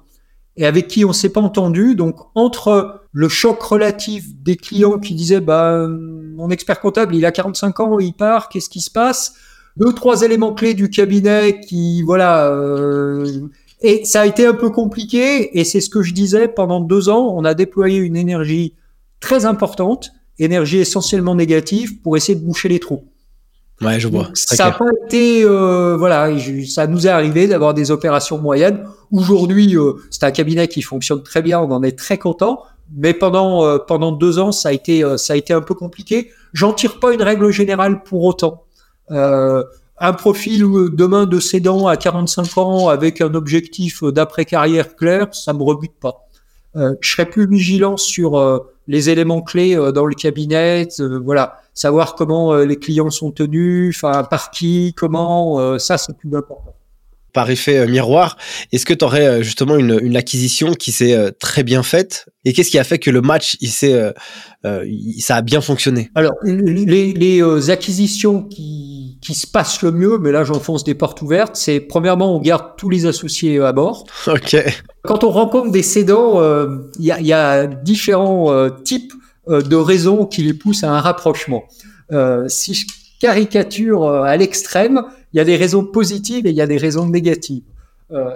Speaker 2: et avec qui on s'est pas entendu. Donc entre le choc relatif des clients qui disaient bah mon expert comptable il a 45 ans, il part, qu'est-ce qui se passe? Deux trois éléments clés du cabinet qui voilà euh, et ça a été un peu compliqué et c'est ce que je disais pendant deux ans, on a déployé une énergie très importante, énergie essentiellement négative pour essayer de boucher les trous.
Speaker 1: Ouais, je vois.
Speaker 2: Ça n'a pas été, euh, voilà, ça nous est arrivé d'avoir des opérations moyennes. Aujourd'hui, euh, c'est un cabinet qui fonctionne très bien, on en est très content. Mais pendant euh, pendant deux ans, ça a été euh, ça a été un peu compliqué. J'en tire pas une règle générale pour autant. un profil demain de cédant à 45 ans avec un objectif d'après carrière clair, ça me rebute pas. je serais plus vigilant sur les éléments clés dans le cabinet, voilà. Savoir comment euh, les clients sont tenus, enfin par qui, comment, euh, ça c'est plus important
Speaker 1: par effet euh, miroir. Est-ce que tu aurais justement une, une, acquisition qui s'est très bien faite? Et qu'est-ce qui a fait que le match, il s'est, euh, ça a bien fonctionné?
Speaker 2: Alors, les, les acquisitions qui, qui se passent le mieux, mais là j'enfonce des portes ouvertes, c'est premièrement on garde tous les associés à bord.
Speaker 1: Ok.
Speaker 2: Quand on rencontre des cédants, il y, a, y, a, différents types euh, de raisons qui les poussent à un rapprochement. Euh, si je caricature euh, à l'extrême, il y a des raisons positives et il y a des raisons négatives.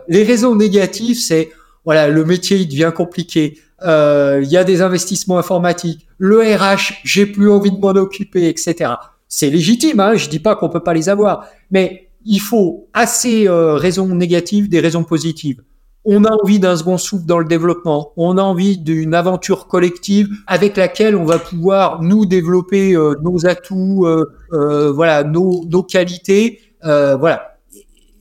Speaker 2: les raisons négatives, c'est voilà, le métier il devient compliqué. il y a des investissements informatiques. Le RH, j'ai plus envie de m'en occuper, etc. C'est légitime, hein, je dis pas qu'on peut pas les avoir, mais il faut assez raisons négatives, des raisons positives on a envie d'un second souffle dans le développement, on a envie d'une aventure collective avec laquelle on va pouvoir nous développer euh, nos atouts, euh, euh, voilà, nos, nos qualités, voilà.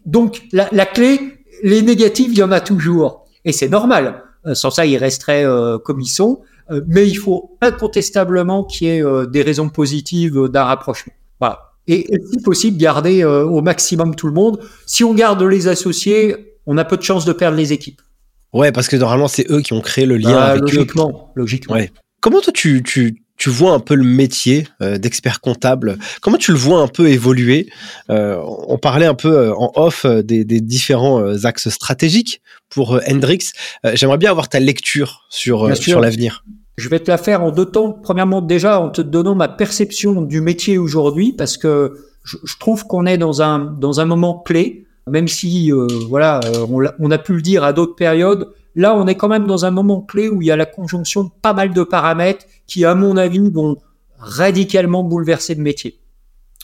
Speaker 2: Donc la, la, clé, les négatifs, il y en a toujours, et c'est normal. sans ça, ils resteraient comme ils sont. mais il faut incontestablement qu'il y ait des raisons positives d'un rapprochement. Voilà. Et, si possible, garder au maximum tout le monde. Si on garde les associés, on a peu de chances de perdre les équipes.
Speaker 1: Ouais, parce que normalement, c'est eux qui ont créé le lien bah, avec
Speaker 2: logiquement, Logiquement.
Speaker 1: Ouais. Comment toi, tu, tu, tu vois un peu le métier euh, d'expert comptable Comment tu le vois un peu évoluer? Euh, On parlait un peu euh, en off des, des différents axes stratégiques pour Hendrix. J'aimerais bien avoir ta lecture sur, sur l'avenir.
Speaker 2: Je vais te la faire en deux temps. Premièrement, déjà, en te donnant ma perception du métier aujourd'hui, parce que je, je trouve qu'on est dans un, dans un moment clé même si euh, voilà, euh, on, on, a pu le dire à d'autres périodes, là on est quand même dans un moment clé où il y a la conjonction de pas mal de paramètres qui, à mon avis, vont radicalement bouleverser le métier.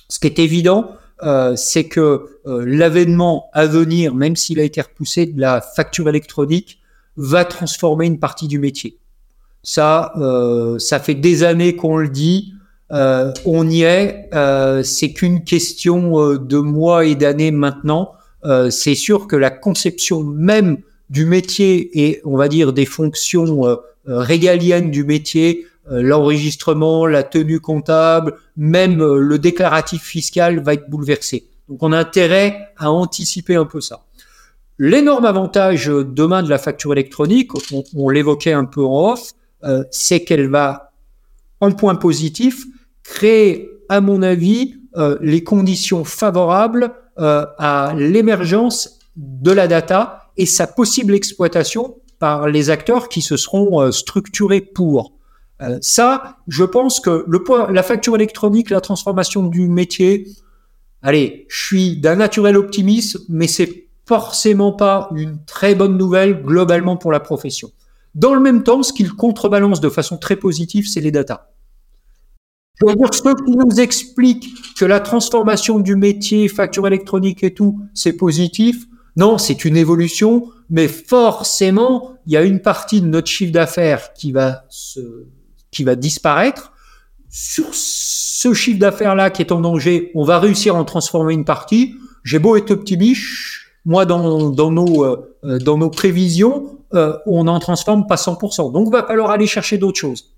Speaker 2: Ce qui est évident, euh, c'est que euh, l'avènement à venir, même s'il a été repoussé, de la facture électronique, va transformer une partie du métier. Ça, euh, ça fait des années qu'on le dit. On y est. C'est qu'une question de mois et d'années maintenant. C'est sûr que la conception même du métier et on va dire des fonctions euh, régaliennes du métier, l'enregistrement, la tenue comptable, même le déclaratif fiscal va être bouleversé. Donc on a intérêt à anticiper un peu ça. L'énorme avantage demain de la facture électronique, on, on l'évoquait un peu en off, euh, c'est qu'elle va, en point positif, créer, à mon avis, euh, les conditions favorables euh, à l'émergence de la data et sa possible exploitation par les acteurs qui se seront euh, structurés pour. Euh, ça, je pense que le point, la facture électronique, la transformation du métier, allez, je suis d'un naturel optimiste, mais c'est forcément pas une très bonne nouvelle globalement pour la profession. Dans le même temps, ce qu'il contrebalance de façon très positive, c'est les datas. Je veux dire, ceux qui nous expliquent que la transformation du métier, facture électronique et tout, c'est positif, non, c'est une évolution, mais forcément, il y a une partie de notre chiffre d'affaires qui va se, qui va disparaître. Sur ce chiffre d'affaires-là qui est en danger, on va réussir à en transformer une partie. J'ai beau être optimiste, moi, dans, dans nos, euh, dans nos prévisions, euh, on n'en transforme pas 100%. Donc, il va falloir aller chercher d'autres choses.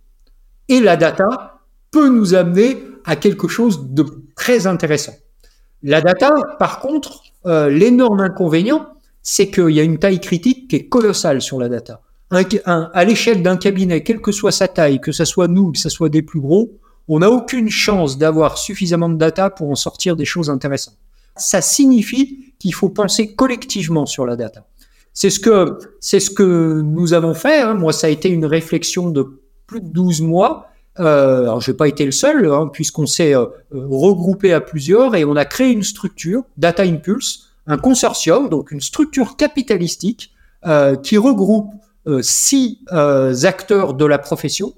Speaker 2: Et la data peut nous amener à quelque chose de très intéressant. La data, par contre, euh, l'énorme inconvénient, c'est qu'il y a une taille critique qui est colossale sur la data. À l'échelle d'un cabinet, quelle que soit sa taille, que ce soit nous, que ce soit des plus gros, on n'a aucune chance d'avoir suffisamment de data pour en sortir des choses intéressantes. Ça signifie qu'il faut penser collectivement sur la data. C'est ce que c'est ce que nous avons fait. Hein. Moi, ça a été une réflexion de plus de 12 mois. Euh, alors, j'ai pas été le seul, hein, puisqu'on s'est euh, regroupé à plusieurs et on a créé une structure, Data Impulse, un consortium, donc une structure capitalistique euh, qui regroupe euh, six euh, acteurs de la profession.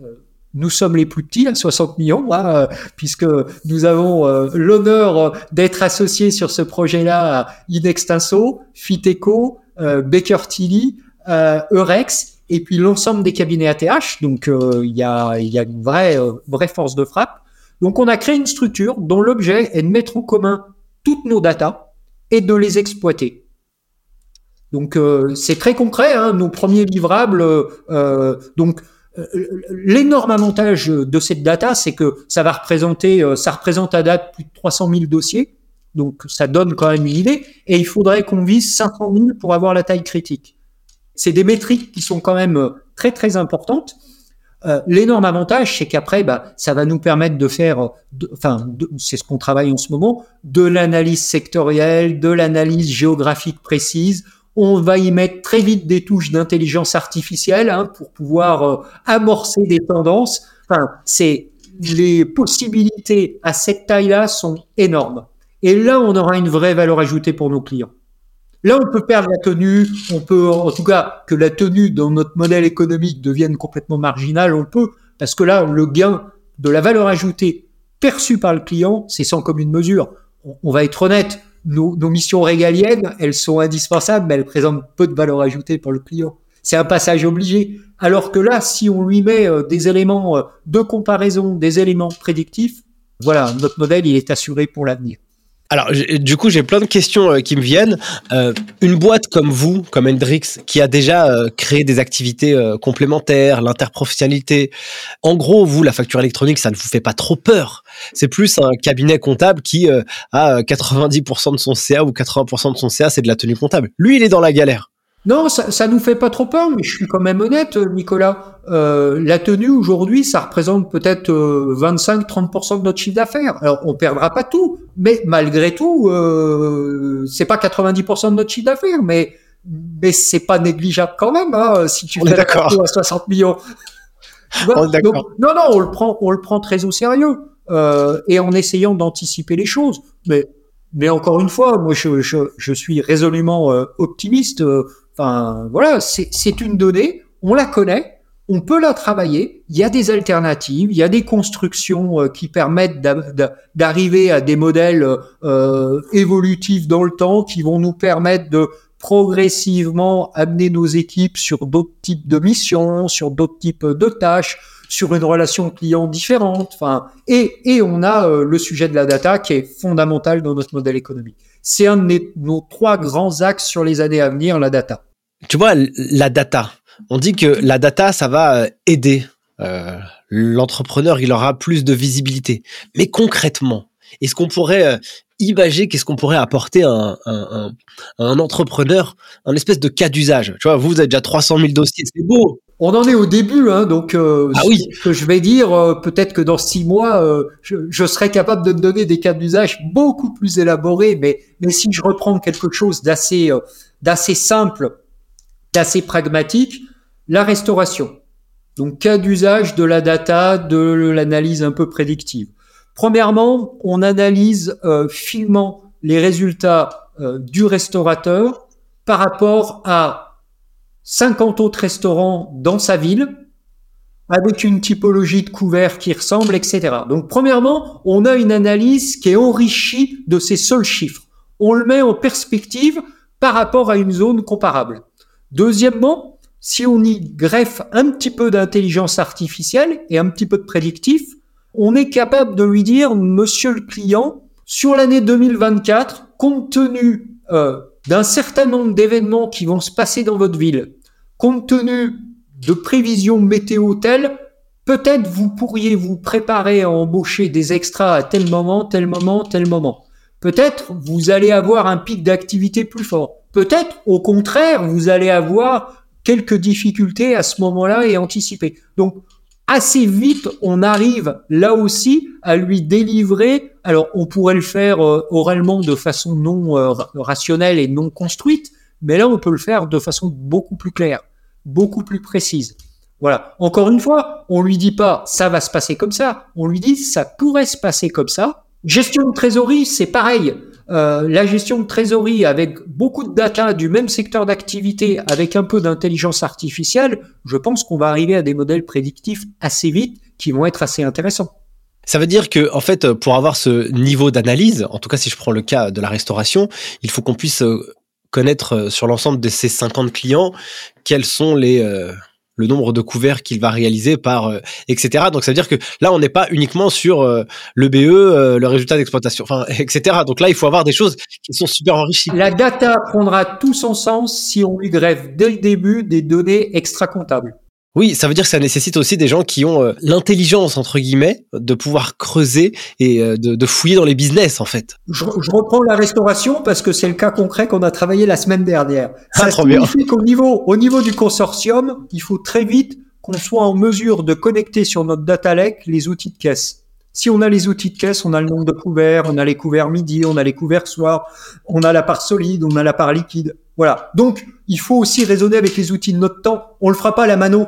Speaker 2: Euh, nous sommes les plus petits, à 60 millions, hein, puisque nous avons l'honneur d'être associés sur ce projet-là à Inextinso, Fiteco, Baker Tilly, Eurex et puis l'ensemble des cabinets ATH. Donc euh, il y, a, une vraie, euh, vraie force de frappe. Donc on a créé une structure dont l'objet est de mettre en commun toutes nos datas et de les exploiter. Donc euh, c'est très concret, hein, nos premiers livrables. Donc l'énorme avantage de cette data, c'est que ça va représenter, ça représente à date plus de 300 000 dossiers. Donc ça donne quand même une idée. Et il faudrait qu'on vise 500 000 pour avoir la taille critique. C'est des métriques qui sont quand même très très importantes. Euh, L'énorme avantage, c'est qu'après, bah, ça va nous permettre de faire, enfin, c'est ce qu'on travaille en ce moment, de l'analyse sectorielle, de l'analyse géographique précise. On va y mettre très vite des touches d'intelligence artificielle hein, pour pouvoir euh, amorcer des tendances. Enfin, c'est les possibilités à cette taille-là sont énormes. Et là, on aura une vraie valeur ajoutée pour nos clients. Là, on peut perdre la tenue, on peut, en tout cas, que la tenue dans notre modèle économique devienne complètement marginale, on peut, parce que là, le gain de la valeur ajoutée perçue par le client, c'est sans commune mesure. On, va être honnête, nos, nos, missions régaliennes, elles sont indispensables, mais elles présentent peu de valeur ajoutée pour le client. C'est un passage obligé. Alors que là, si on lui met euh, des éléments euh, de comparaison, des éléments prédictifs, voilà, notre modèle, il est assuré pour l'avenir.
Speaker 1: Alors, du coup, j'ai plein de questions euh, qui me viennent. Euh, une boîte comme vous, comme Hendrix, qui a déjà euh, créé des activités euh, complémentaires, l'interprofessionnalité. En gros, vous, la facture électronique, ça ne vous fait pas trop peur. C'est plus un cabinet comptable qui a 90% de son CA ou 80% de son CA, c'est de la tenue comptable. Lui, il est dans la galère.
Speaker 2: Non, ça, ça nous fait pas trop peur, mais je suis quand même honnête, Nicolas. Euh, la tenue aujourd'hui, ça représente peut-être euh, 25-30% de notre chiffre d'affaires. Alors, on perdra pas tout, mais malgré tout, euh, c'est pas 90% de notre chiffre d'affaires, mais mais c'est pas négligeable quand même. Hein, si tu
Speaker 1: on
Speaker 2: fais
Speaker 1: d'accord
Speaker 2: à 60 millions. Donc, non, non, on le prend, on le prend très au sérieux euh, et en essayant d'anticiper les choses. Mais mais encore une fois, moi, je, je, je suis résolument euh, optimiste. Voilà, c'est une donnée, on la connaît, on peut la travailler, il y a des alternatives, il y a des constructions euh, qui permettent d'arriver à des modèles euh, évolutifs dans le temps qui vont nous permettre de progressivement amener nos équipes sur d'autres types de missions, sur d'autres types de tâches, sur une relation client différente. Enfin, et, et on a euh, le sujet de la data qui est fondamental dans notre modèle économique. C'est un de nos trois grands axes sur les années à venir, la data.
Speaker 1: Tu vois, la data. On dit que la data, ça va euh, aider euh, l'entrepreneur, il aura plus de visibilité. Mais concrètement, est-ce qu'on pourrait euh, imaginer qu'est-ce qu'on pourrait apporter à un, un, un, entrepreneur, un espèce de cas d'usage? Tu vois, vous, vous avez déjà 300 000 dossiers, c'est beau.
Speaker 2: On en est au début, hein, donc euh, ah oui. ce que je vais dire, euh, peut-être que dans six mois, euh, je, je, serai capable de donner des cas d'usage beaucoup plus élaborés, mais, mais si je reprends quelque chose d'assez d'assez simple, d'assez pragmatique, la restauration. Donc cas d'usage de la data, de l'analyse un peu prédictive. Premièrement, on analyse euh, finement les résultats euh, du restaurateur par rapport à 50 autres restaurants dans sa ville, avec une typologie de couvert qui ressemble, etc. Donc, premièrement, on a une analyse qui est enrichie de ces seuls chiffres. On le met en perspective par rapport à une zone comparable. Deuxièmement, si on y greffe un petit peu d'intelligence artificielle et un petit peu de prédictif, on est capable de lui dire, monsieur le client, sur l'année 2024, compte tenu euh, d'un certain nombre d'événements qui vont se passer dans votre ville, compte tenu de prévisions météo telles, peut-être vous pourriez vous préparer à embaucher des extras à tel moment, tel moment, tel moment. Peut-être vous allez avoir un pic d'activité plus fort. Peut-être, au contraire, vous allez avoir quelques difficultés à ce moment-là et anticiper. Donc, assez vite, on arrive là aussi à lui délivrer. Alors, on pourrait le faire euh, oralement de façon non euh, rationnelle et non construite, mais là, on peut le faire de façon beaucoup plus claire, beaucoup plus précise. Voilà. Encore une fois, on lui dit pas ça va se passer comme ça. On lui dit ça pourrait se passer comme ça. Gestion de trésorerie, c'est pareil. Euh, la gestion de trésorerie avec beaucoup de data du même secteur d'activité, avec un peu d'intelligence artificielle, je pense qu'on va arriver à des modèles prédictifs assez vite qui vont être assez intéressants.
Speaker 1: Ça veut dire que, en fait, pour avoir ce niveau d'analyse, en tout cas si je prends le cas de la restauration, il faut qu'on puisse euh, connaître euh, sur l'ensemble de ces 50 clients quels sont les le nombre de couverts qu'il va réaliser par euh, etc. Donc ça veut dire que là on n'est pas uniquement sur euh, le BE, euh, le résultat d'exploitation, enfin etc. Donc là il faut avoir des choses qui sont super enrichies.
Speaker 2: La data prendra tout son sens si on lui greffe dès le début des données extra comptables.
Speaker 1: Oui, ça veut dire que ça nécessite aussi des gens qui ont euh, l'intelligence entre guillemets de pouvoir creuser et euh, de, de, fouiller dans les business en fait.
Speaker 2: Je, je reprends la restauration parce que c'est le cas concret qu'on a travaillé la semaine dernière.
Speaker 1: Ah, ça signifie
Speaker 2: qu'au niveau, au niveau du consortium, il faut très vite qu'on soit en mesure de connecter sur notre data lake les outils de caisse. Si on a les outils de caisse, on a le nombre de couverts, on a les couverts midi, on a les couverts soir, on a la part solide, on a la part liquide. Voilà. Donc, il faut aussi raisonner avec les outils de notre temps. On le fera pas à la mano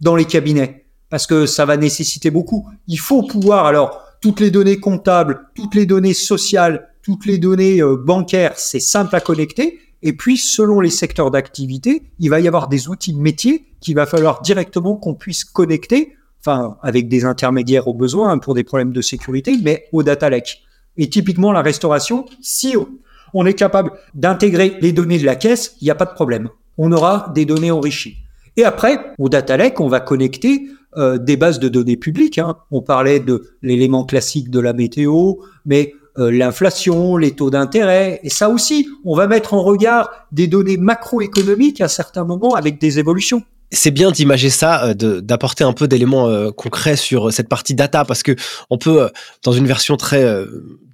Speaker 2: dans les cabinets parce que ça va nécessiter beaucoup. Il faut pouvoir, alors, toutes les données comptables, toutes les données sociales, toutes les données euh, bancaires, c'est simple à connecter. Et puis, selon les secteurs d'activité, il va y avoir des outils métiers qu'il va falloir directement qu'on puisse connecter enfin avec des intermédiaires au besoin pour des problèmes de sécurité, mais au data lake. Et typiquement la restauration, si on est capable d'intégrer les données de la caisse, il n'y a pas de problème. On aura des données enrichies. Et après, au data lake, on va connecter euh, des bases de données publiques. Hein. On parlait de l'élément classique de la météo, mais euh, l'inflation, les taux d'intérêt, et ça aussi, on va mettre en regard des données macroéconomiques à certains moments avec des évolutions
Speaker 1: c'est bien d'imager ça, euh, d'apporter un peu d'éléments euh, concrets sur euh, cette partie data, parce que on peut, dans une version très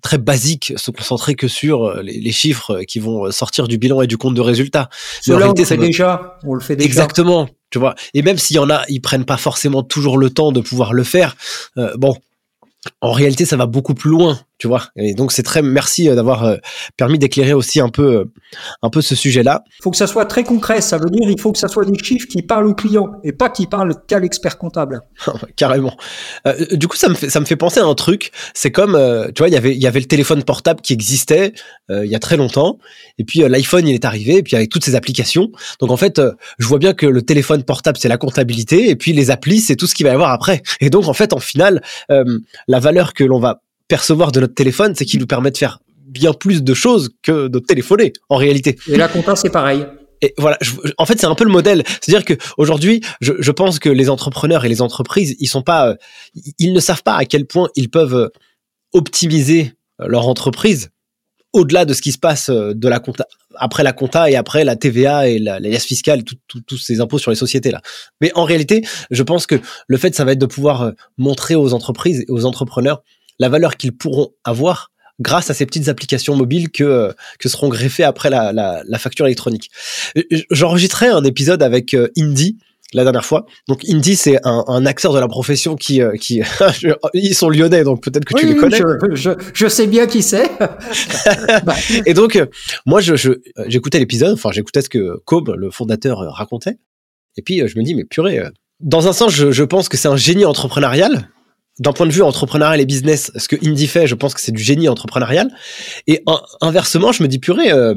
Speaker 1: très basique, se concentrer que sur les, chiffres qui vont sortir du bilan et du compte de résultats.
Speaker 2: Cela, on le fait déjà. On le fait déjà.
Speaker 1: Exactement. Tu vois. Et même s'il y en a, ils prennent pas forcément toujours le temps de pouvoir le faire. bon, en réalité, ça va beaucoup plus loin tu vois. Et donc c'est très merci euh, d'avoir euh, permis d'éclairer aussi un peu euh, un peu ce sujet-là.
Speaker 2: Il faut que ça soit très concret, ça veut dire il faut que ça soit des chiffres qui parlent au client et pas qui parlent qu'à l'expert comptable.
Speaker 1: Carrément. du coup ça me fait ça me fait penser à un truc, c'est comme tu vois, il y avait il y avait le téléphone portable qui existait il y a très longtemps et puis l'iPhone il est arrivé et puis avec toutes ces applications. Donc en fait, je vois bien que le téléphone portable c'est la comptabilité et puis les applis c'est tout ce qu'il va y avoir après. Et donc en fait en final la valeur que l'on va percevoir de notre téléphone, c'est qu'il nous permet de faire bien plus de choses que de téléphoner en réalité.
Speaker 2: Et la compta, c'est pareil.
Speaker 1: et voilà, je- en fait, c'est un peu le modèle. C'est-à-dire que aujourd'hui, je, je pense que les entrepreneurs et les entreprises, ils sont pas, euh, ils- ne savent pas à quel point ils peuvent euh, optimiser euh, leur entreprise au-delà de ce qui se passe de la compta, après la compta et après la TVA et la, la liasse fiscale, tous ces impôts sur les sociétés là. Mais en réalité, je pense que le fait, ça va être de pouvoir montrer aux entreprises et aux entrepreneurs la valeur qu'ils pourront avoir grâce à ces petites applications mobiles que euh, que seront greffées après la, la, la facture électronique. Euh, J'enregistrais un épisode avec euh, Indy la dernière fois. Donc Indy, c'est un, un acteur de la profession qui euh, qui ils sont lyonnais, donc peut-être que tu
Speaker 2: Oui,
Speaker 1: les connais.
Speaker 2: Je, je, je sais bien qui c'est. Bah,
Speaker 1: Et donc, euh, moi, je, je- euh, j'écoutais l'épisode, enfin, j'écoutais ce que Cobb, le fondateur, euh, racontait. Et puis, euh, je me dis, mais purée, euh, dans un sens, je, je pense que c'est un génie entrepreneurial. D'un point de vue entrepreneurial et business, ce que Indy fait, je pense que c'est du génie entrepreneurial. Et in- inversement, je me dis, purée, euh,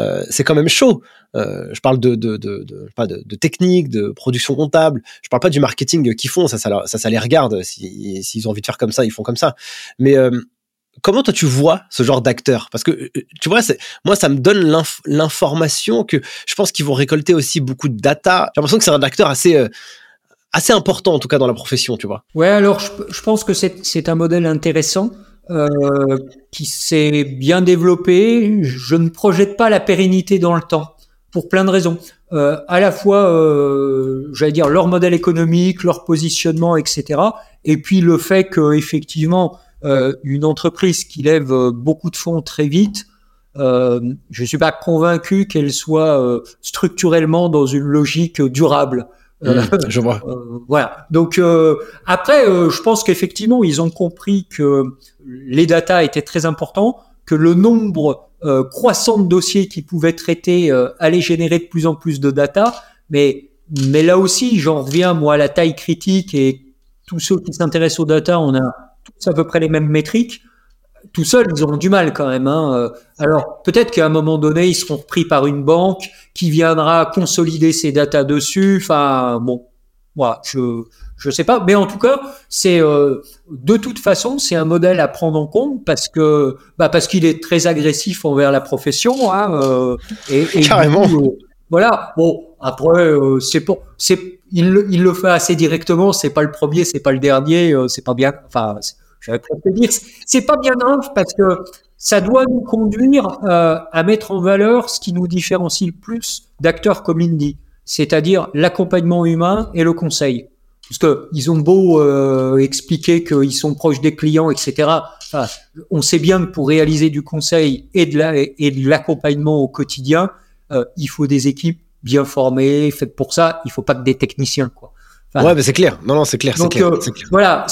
Speaker 1: euh, c'est quand même chaud. Euh, je parle de, de, de, de, pas de, de technique, de production comptable. Je parle pas du marketing qu'ils font, ça, ça, ça, ça les regarde. Si- S'ils ont envie de faire comme ça, ils font comme ça. Mais euh, comment toi tu vois ce genre d'acteur Parce que euh, tu vois, moi ça me donne l'inf- l'information que je pense qu'ils vont récolter aussi beaucoup de data. J'ai l'impression que c'est un acteur assez euh, assez important en tout cas dans la profession, tu vois.
Speaker 2: Ouais, alors je, je pense que c'est un modèle intéressant euh, qui s'est bien développé. Je ne projette pas la pérennité dans le temps pour plein de raisons. Euh, à la fois, euh, j'allais dire leur modèle économique, leur positionnement, etc. Et puis le fait que effectivement euh, une entreprise qui lève euh, beaucoup de fonds très vite. Euh, je suis pas convaincu qu'elle soit structurellement dans une logique durable. Euh,
Speaker 1: je vois.
Speaker 2: euh, voilà. Donc euh, après, euh, je pense qu'effectivement, ils ont compris que les datas étaient très importants, que le nombre euh, croissant de dossiers qu'ils pouvaient traiter euh, allait générer de plus en plus de data. Mais mais là aussi, j'en reviens moi à la taille critique et tous ceux qui s'intéressent aux data, on a tous à peu près les mêmes métriques. Tout seuls, ils auront du mal quand même. Hein. Euh, Alors peut-être qu'à un moment donné, ils seront pris par une banque qui viendra consolider ces datas dessus. Enfin bon, voilà, je je sais pas, mais en tout cas, c'est euh, de toute façon, c'est un modèle à prendre en compte parce que bah parce qu'il est très agressif envers la profession. Hein, euh, et, et du
Speaker 1: Carrément.
Speaker 2: coup, euh, voilà. Bon, après, euh, c'est pour, c'est, il, le- il le fait assez directement. C'est pas le premier, c'est pas le dernier. euh, c'est pas bien. Enfin, c'est- pas bien grave parce que ça doit nous conduire euh, à mettre en valeur ce qui nous différencie le plus d'acteurs comme Indy, c'est-à-dire l'accompagnement humain et le conseil. Parce que ils ont beau euh, expliquer qu'ils sont proches des clients, etc. On sait bien que pour réaliser du conseil et de la, et de l'accompagnement au quotidien, euh, il faut des équipes bien formées, faites pour ça. Il faut pas que des techniciens, quoi. Enfin,
Speaker 1: Ouais, mais c'est clair. Non, non, c'est clair, c'est
Speaker 2: donc,
Speaker 1: clair,
Speaker 2: euh,
Speaker 1: clair.
Speaker 2: voilà,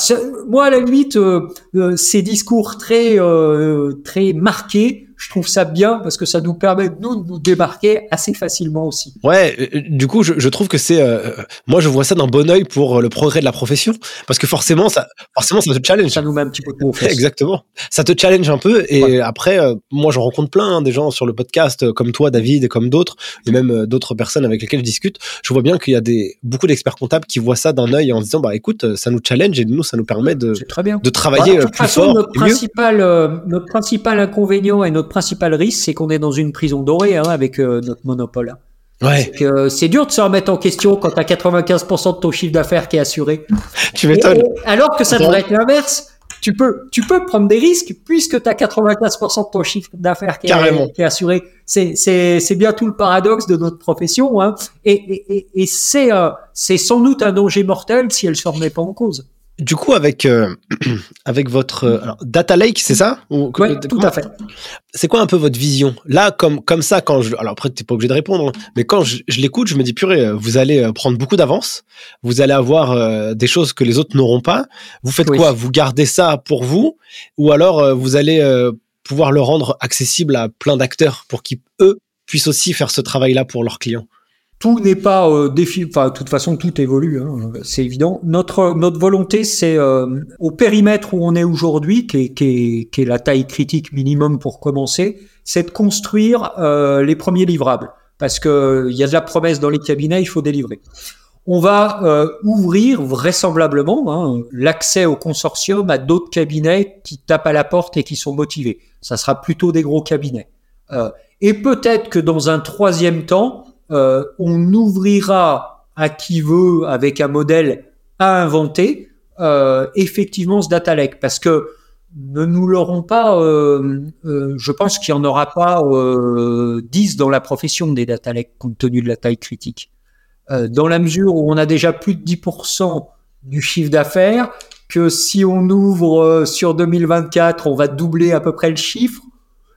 Speaker 2: moi à la limite, euh, euh, ces discours très euh, très marqués, je trouve ça bien parce que ça nous permet nous de nous démarquer assez facilement aussi.
Speaker 1: Ouais, euh, du coup, je, je trouve que c'est, euh, moi, je vois ça d'un bon œil pour euh, le progrès de la profession, parce que forcément, ça, forcément, ça te challenge.
Speaker 2: Ça nous met un petit peu de.
Speaker 1: Exactement. Ça te challenge un peu et
Speaker 2: Ouais.
Speaker 1: après, euh, moi, j'en rencontre plein hein, des gens sur le podcast euh, comme toi, David, et comme d'autres, et même euh, d'autres personnes avec lesquelles je discute. Je vois bien qu'il y a des beaucoup d'experts comptables qui voient ça d'un œil en se disant, bah écoute, euh, ça nous challenge et nous, ça nous permet de,
Speaker 2: C'est très bien.
Speaker 1: de travailler
Speaker 2: Bah,
Speaker 1: euh,
Speaker 2: de toute
Speaker 1: plus
Speaker 2: façon,
Speaker 1: fort
Speaker 2: notre
Speaker 1: et
Speaker 2: principal, euh, notre principal inconvénient et notre principal risque, c'est qu'on est dans une prison dorée hein, avec euh, notre monopole.
Speaker 1: Ouais,
Speaker 2: euh, c'est dur de se remettre en question quand t'as 95% de ton chiffre d'affaires qui est assuré.
Speaker 1: tu m'étonnes.
Speaker 2: Alors que ça devrait être l'inverse. Tu peux, tu peux prendre des risques puisque tu as 95% de ton chiffre d'affaires qui, est- qui est assuré. C'est, bien tout le paradoxe de notre profession. Hein. Et, et, et, et c'est, euh, c'est sans doute un danger mortel si elle ne se remet pas en cause.
Speaker 1: Du coup, avec euh, avec votre euh, alors, data lake, c'est ça? Ou-
Speaker 2: Oui,
Speaker 1: euh,
Speaker 2: tout à fait.
Speaker 1: c'est quoi un peu votre vision? Là, comme, comme ça, quand je. Alors après, t'es pas obligé de répondre, hein, mais quand je, je l'écoute, je me dis, purée, euh, vous allez prendre beaucoup d'avance, vous allez avoir euh, des choses que les autres n'auront pas. Vous faites
Speaker 2: Oui.
Speaker 1: quoi? Vous gardez ça pour vous? Ou alors euh, vous allez euh, pouvoir le rendre accessible à plein d'acteurs pour qu'ils, eux, puissent aussi faire ce travail-là pour leurs clients?
Speaker 2: Tout n'est pas euh, défi. Enfin, de toute façon, tout évolue. Hein, c'est évident. Notre notre volonté, c'est euh, au périmètre où on est aujourd'hui, qui est, qui, est, qui est la taille critique minimum pour commencer, c'est de construire euh, les premiers livrables. Parce que il y a de la promesse dans les cabinets, il faut délivrer. On va euh, ouvrir vraisemblablement hein, l'accès au consortium à d'autres cabinets qui tapent à la porte et qui sont motivés. Ça sera plutôt des gros cabinets. Euh, et peut-être que dans un troisième temps, on ouvrira à qui veut avec un modèle à inventer effectivement ce data lake parce que ne nous l'aurons pas, je pense qu'il n'y en aura pas 10 dans la profession des data lakes compte tenu de la taille critique. dans la mesure où on a déjà plus de 10% du chiffre d'affaires, que si on ouvre euh, sur 2024, on va doubler à peu près le chiffre,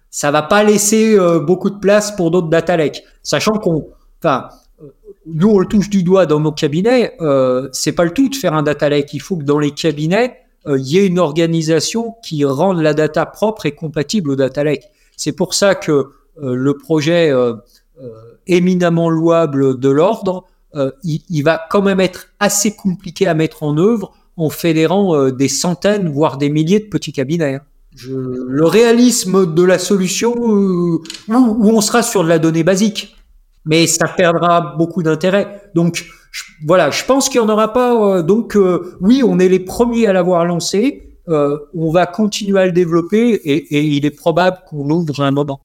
Speaker 2: ça va pas laisser euh, beaucoup de place pour d'autres data lakes. Sachant qu'on, enfin, euh, nous on le touche du doigt dans nos cabinets, euh, c'est pas le tout de faire un data lake. Il faut que dans les cabinets, il y ait une organisation qui rende la data propre et compatible au data lake. C'est pour ça que le projet éminemment louable de l'ordre, il, va quand même être assez compliqué à mettre en œuvre en fédérant euh, des centaines, voire des milliers de petits cabinets. Le réalisme de la solution euh, où, on sera sur de la donnée basique, mais ça perdra beaucoup d'intérêt. Donc voilà, je pense qu'il n'y en aura pas. Euh, donc oui, on est les premiers à l'avoir lancé. on va continuer à le développer et, et il est probable qu'on l'ouvre un moment.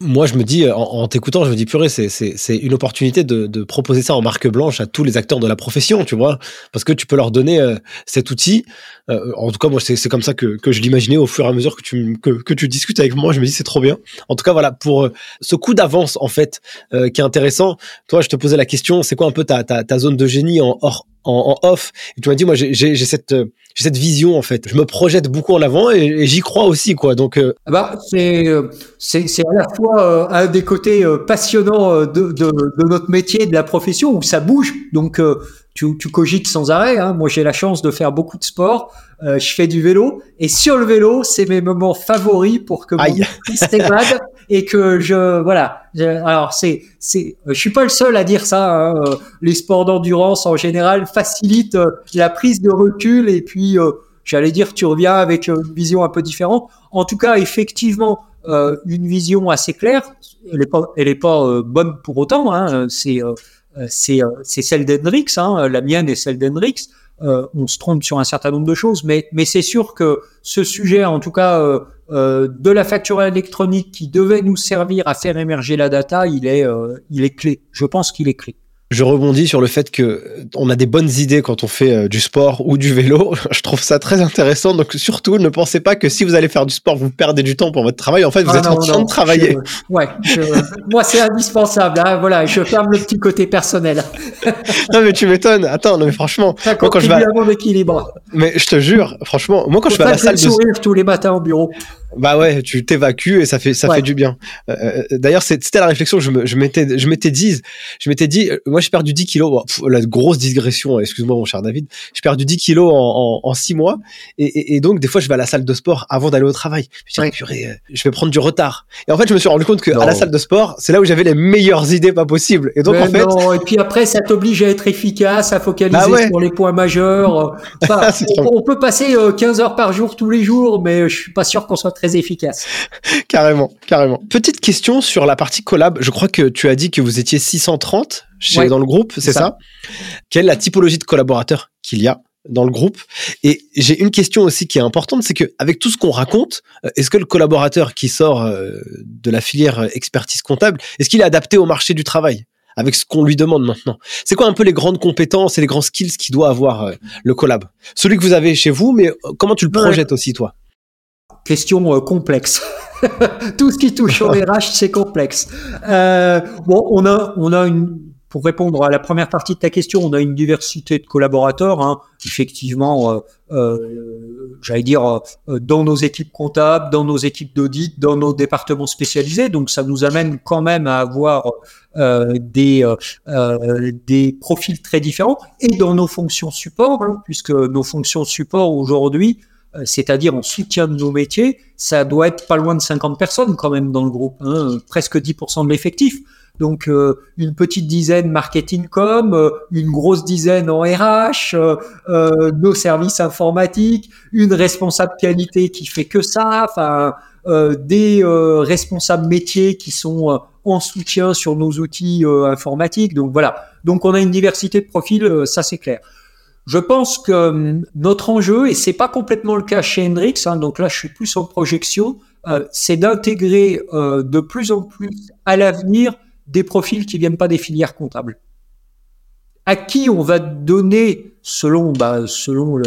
Speaker 1: Moi, je me dis, en, t'écoutant, je me dis, purée, c'est une opportunité de, proposer ça en marque blanche à tous les acteurs de la profession, tu vois, parce que tu peux leur donner euh, cet outil. Euh, en tout cas, moi, c'est comme ça que, je l'imaginais au fur et à mesure que tu, que, tu discutes avec moi. Je me dis, c'est trop bien. En tout cas, voilà, pour euh, ce coup d'avance, en fait, qui est intéressant. Toi, je te posais la question, c'est quoi un peu ta, ta, zone de génie en, en, off? Et tu m'as dit, moi, j'ai cette j'ai cette vision en fait. Je me projette beaucoup en avant et, j'y crois aussi quoi. Donc euh...
Speaker 2: Ah bah, c'est c'est c'est à la fois euh, un des côtés euh, passionnants euh, de, de, de notre métier, de la profession où ça bouge. Donc tu, tu cogites sans arrêt. Hein. Moi j'ai la chance de faire beaucoup de sport. je fais du vélo et sur le vélo c'est mes moments favoris pour que mon s'évade et que je voilà. alors c'est c'est je suis pas le seul à dire ça. Hein. Les sports d'endurance en général facilitent la prise de recul et puis euh, j'allais dire, tu reviens avec une vision un peu différente. En tout cas, effectivement, euh, une vision assez claire. Elle n'est pas, elle est pas euh, bonne pour autant. Hein. C'est c'est c'est celle d'Hendrix. Hein. La mienne est celle d'Hendrix. on se trompe sur un certain nombre de choses, mais mais c'est sûr que ce sujet, en tout cas de la facture électronique qui devait nous servir à faire émerger la data, il est il est clé. Je pense qu'il est clé
Speaker 1: je rebondis sur le fait que on a des bonnes idées quand on fait euh, du sport ou du vélo. Je trouve ça très intéressant. Donc surtout, ne pensez pas que si vous allez faire du sport, vous perdez du temps pour votre travail. En fait, vous ah êtes en train de travailler.
Speaker 2: ouais, moi c'est indispensable. Hein, voilà, je ferme le petit côté personnel.
Speaker 1: non mais tu m'étonnes. Attends, non mais franchement,
Speaker 2: moi, quand je vais à mon équilibre.
Speaker 1: Mais je te jure, franchement, moi quand je vais à la salle de
Speaker 2: sourire tous les matins au bureau.
Speaker 1: Bah ouais, tu t'évacues et ça fait ça fait du bien. Euh, euh D'ailleurs, c'était la réflexion que je me je m'étais je m'étais dit, je m'étais dit, euh, moi j'ai perdu 10 kilos. la grosse digression, excuse-moi mon cher David. J'ai perdu 10 kilos en, en, en 6 mois et, et, donc des fois je vais à la salle de sport avant d'aller au travail. Je, dis, purée, euh, je vais prendre du retard. Et en fait, je me suis rendu compte que à la salle de sport, c'est là où j'avais les meilleures idées pas possibles. Et donc en fait,
Speaker 2: non. et puis après ça t'oblige à être efficace, à focaliser bah sur les points majeurs. Enfin, on, on, peut passer 15 heures par jour tous les jours, mais je suis pas sûr qu'on soit très efficace.
Speaker 1: carrément, carrément. Petite question sur la partie collab. Je crois que tu as dit que vous étiez 630 chez, dans le groupe, c'est ça, Quelle est la typologie de collaborateurs qu'il y a dans le groupe? Et j'ai une question aussi qui est importante, c'est que avec tout ce qu'on raconte, euh, est-ce que le collaborateur qui sort euh, de la filière expertise comptable, est-ce qu'il est adapté au marché du travail avec ce qu'on lui demande maintenant? C'est quoi un peu les grandes compétences et les grands skills qu'il doit avoir euh, le collab? Celui que vous avez chez vous, mais comment tu le projettes aussi toi?
Speaker 2: Question euh, complexe. Tout ce qui touche au RH, c'est complexe. Euh, bon, on a, on a une, pour répondre à la première partie de ta question, on a une diversité de collaborateurs. Hein. Effectivement, euh, j'allais dire dans nos équipes comptables, dans nos équipes d'audit, dans nos départements spécialisés. Donc, ça nous amène quand même à avoir des des profils très différents et dans nos fonctions support, puisque nos fonctions support aujourd'hui c'est-à-dire en soutien de nos métiers, ça doit être pas loin de 50 personnes quand même dans le groupe, hein, presque 10% de l'effectif. Donc euh, une petite dizaine marketing com, euh, une grosse dizaine en RH, nos services informatiques, une responsable qualité qui fait que ça, enfin des responsables métiers qui sont en soutien sur nos outils informatiques. Donc voilà. Donc on a une diversité de profils, ça c'est clair. Je pense que hum, notre enjeu, et c'est pas complètement le cas chez Hendrix, hein, donc là je suis plus en projection, euh, c'est d'intégrer euh, de plus en plus à l'avenir des profils qui viennent pas des filières comptables. À qui on va donner, selon, bah, selon